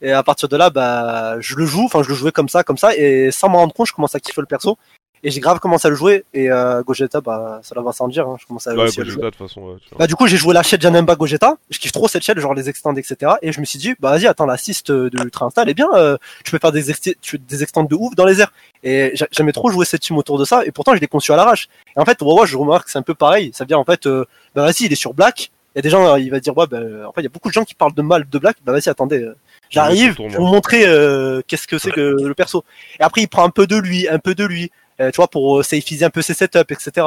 Et à partir de là, bah, je le joue, enfin, je le jouais comme ça, comme ça, et sans m'en rendre compte, je commence à kiffer le perso. Et j'ai grave commencé à le jouer, et euh, Gogeta, bah, ça va sans dire, hein, je commence à, Ouais, aussi à le Gogeta, jouer. de toute façon, ouais. Bah, du coup, j'ai joué la chaîne Janemba Gogeta, je kiffe trop cette chaîne, genre les extends, etc. Et je me suis dit, bah, vas-y, attends, l'assist de Ultra Instinct, elle est bien, euh, tu peux faire des, tu- des extends de ouf dans les airs. Et j'a- j'aimais trop jouer cette team autour de ça, et pourtant, je l'ai conçu à l'arrache. Et en fait, Wawa, je remarque que c'est un peu pareil, ça veut dire, en fait, euh, bah, vas-y, il est sur Black, il y a des gens, euh, il va dire, ouais, bah, en fait, il y a beaucoup de gens qui parlent de mal de Black, bah, vas-y, attendez, euh, j'arrive, vous montrer euh, qu'est-ce que c'est que le perso. Et après, il prend un peu de lui, un peu de lui, euh, tu vois, pour euh, safeiser un peu ses setups, etc.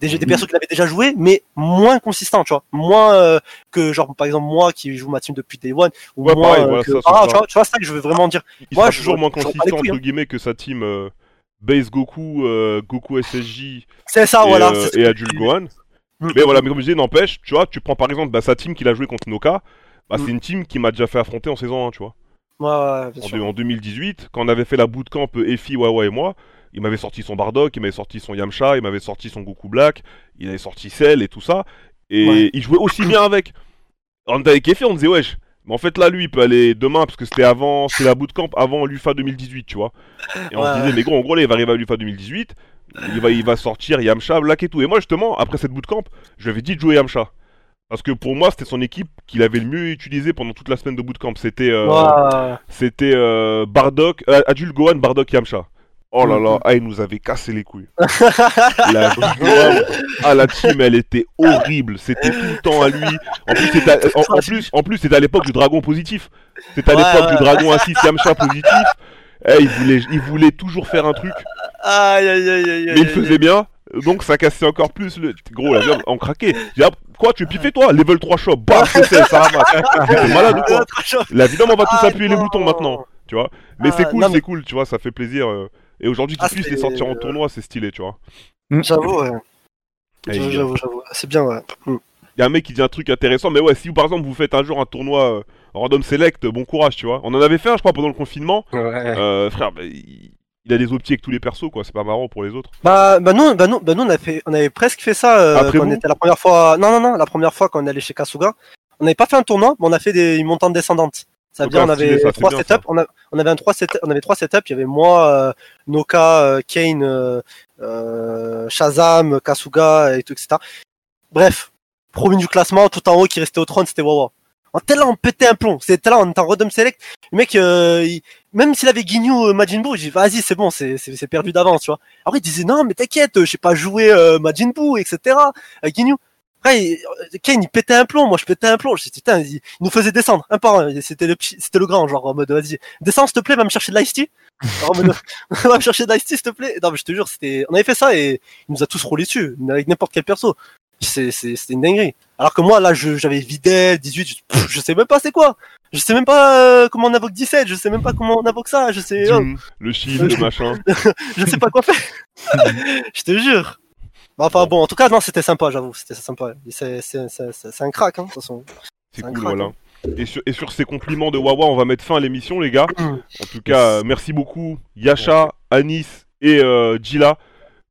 Des, des persos qu'il avait déjà joué, mais moins consistants, tu vois. Moins euh, que, genre, par exemple, moi qui joue ma team depuis Day One, ou Ouais, moins pareil, euh, voilà, que ça, tu vois, tu vois, c'est ça que je veux vraiment dire. Il Moi, sera je- toujours moins consistant, couilles, entre hein. guillemets, que sa team euh, Base Goku, euh, Goku SSJ C'est ça, et, Ah, voilà. euh, et que- Adult Gohan. Mm, Mais mm, voilà, mm. mais comme je disais, n'empêche, tu vois, tu prends par exemple bah, sa team qu'il a joué contre Noka, bah, Mm. c'est une team qui m'a déjà fait affronter en saison 1, tu vois. Ouais, ouais, bien En, sûr. en 2018, quand on avait fait la bootcamp euh, Efi, Wawa et moi, il m'avait sorti son Bardock, il m'avait sorti son Yamcha, il m'avait sorti son Goku Black, il avait sorti Cell et tout ça. Et Ouais. il jouait aussi bien avec. On était avec on disait, wesh. Mais en fait, là, lui, il peut aller demain, parce que c'était avant, c'est la bootcamp avant l'UFA 2018, tu vois. Et on Ouais. se disait, mais gros, en gros, là, il va arriver à l'UFA 2018, il va, il va sortir Yamcha, Black et tout. Et moi, justement, après cette bootcamp, je lui avais dit de jouer Yamcha. Parce que pour moi, c'était son équipe qu'il avait le mieux utilisé pendant toute la semaine de bootcamp. C'était. euh, c'était euh, Bardock, euh, Adul Gohan, Bardock, Yamcha. Oh là là, ah, il nous avait cassé les couilles. la, ah, la team, elle était horrible. C'était tout le temps à lui. En plus, c'était à, en, en plus, en à l'époque du dragon positif. C'était à Ouais, l'époque ouais. du dragon 6 Yamcha positif. Eh, il, voulait, il voulait toujours faire un truc, Aïe, aïe, aïe, aïe, mais il faisait bien. Donc ça cassait encore plus le. Gros, la viande, on craquait. Ah, quoi, tu es piffé toi? Level 3 shop, bam, c'est ça, ça ramasse. T'es malade ou quoi? Là, évidemment, on va tous Ah, appuyer les boutons maintenant, tu vois. Mais c'est cool, c'est cool, tu vois, ça fait plaisir. Euh. Et aujourd'hui, qu'ils Ah, puissent c'est- les sortir en tournoi, c'est stylé, tu vois. J'avoue, ouais. A- J'avoue, j'avoue. C'est bien, ouais. Mm. il y a un mec qui dit un truc intéressant, mais ouais, si par exemple vous faites un jour un tournoi euh, random select, bon courage, tu vois. On en avait fait un, je crois, pendant le confinement. Ouais. Euh, frère, bah, il... il a des optiques avec tous les persos, quoi. C'est pas marrant pour les autres. Bah, bah nous, bah nous, bah nous, on a fait, on avait presque fait ça euh, Après quand on vous était la première fois. Non, non, non, la première fois quand on est allé chez Kasuga, on n'avait pas fait un tournoi, mais on a fait des une montante descendante. Ça veut dire on avait trois setups, on, a- on avait un trois setups, on avait trois setups. Il y avait moi, euh, Noka, euh, Kane, euh, Shazam, Kasuga et tout, etc. Bref, premier du classement, tout en haut qui restait au trône, c'était Wawa. En tellement on pétait un plomb. C'était là, on était en Rodom Select. Le mec, euh, il- même s'il avait Guignou Majin Buu, j'ai dit, vas-y, c'est bon, c'est, perdu d'avance, tu vois. Après, il disait, non, mais t'inquiète, je sais pas jouer euh, Majin Buu, etc. Guignou. Après, euh, Kane, il pétait un plomb, moi, je pétais un plomb. Je dis, putain, il, il nous faisait descendre, un par un. C'était le petit, c'était le grand, genre, en mode, vas-y, descends, s'il te plaît, va me chercher de l'ice tea. En mode, va me chercher de l'ice tea, s'il te plaît. Non, mais je te jure, c'était, on avait fait ça et il nous a tous roulé dessus, avec n'importe quel perso. C'est, c'est, c'était une dinguerie. Alors que moi, là, je, j'avais Videl, 18, je, pff, je sais même pas c'est quoi. Je sais même pas euh, comment on invoque 17, je sais même pas comment on invoque ça, je sais, oh, le shield, le machin. je sais pas quoi faire. je te jure. Bah, Enfin bon, en tout cas, non, c'était sympa, j'avoue, c'était sympa. C'est, un crack, hein, de toute façon. C'est cool, crack, voilà. Et sur, et sur ces compliments de Wawa, on va mettre fin à l'émission, les gars. En tout cas, merci beaucoup, Yasha, Anis et euh, Gila,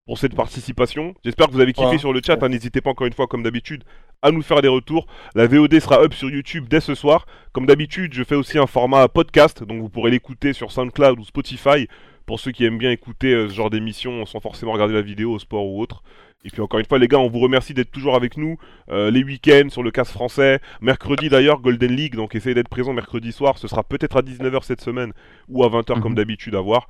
pour cette participation. J'espère que vous avez kiffé Ouais. sur le chat. hein. N'hésitez pas, encore une fois, comme d'habitude, à nous faire des retours. La VOD sera up sur YouTube dès ce soir. Comme d'habitude, je fais aussi un format podcast, donc vous pourrez l'écouter sur SoundCloud ou Spotify. Pour ceux qui aiment bien écouter euh, ce genre d'émission sans forcément regarder la vidéo au sport ou autre. Et puis encore une fois les gars, on vous remercie d'être toujours avec nous euh, les week-ends sur le casse français. Mercredi d'ailleurs, Golden League, donc essayez d'être présent mercredi soir. Ce sera peut-être à 19h cette semaine ou à 20h comme Mhm. d'habitude à voir.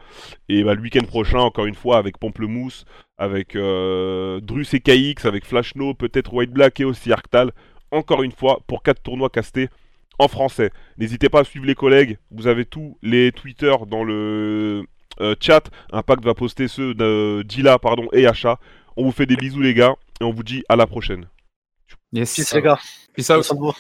Et bah, le week-end prochain, encore une fois, avec Pamplemousse, avec euh, Drus et KX, avec Flashno, peut-être White Black et aussi Arctal. Encore une fois, pour 4 tournois castés en français. N'hésitez pas à suivre les collègues. Vous avez tous les Twitter dans le euh, chat. Impact va poster ceux de Dila pardon, et Achat. On vous fait des bisous les gars et on vous dit à la prochaine. Yes. Peace, les gars. Peace out.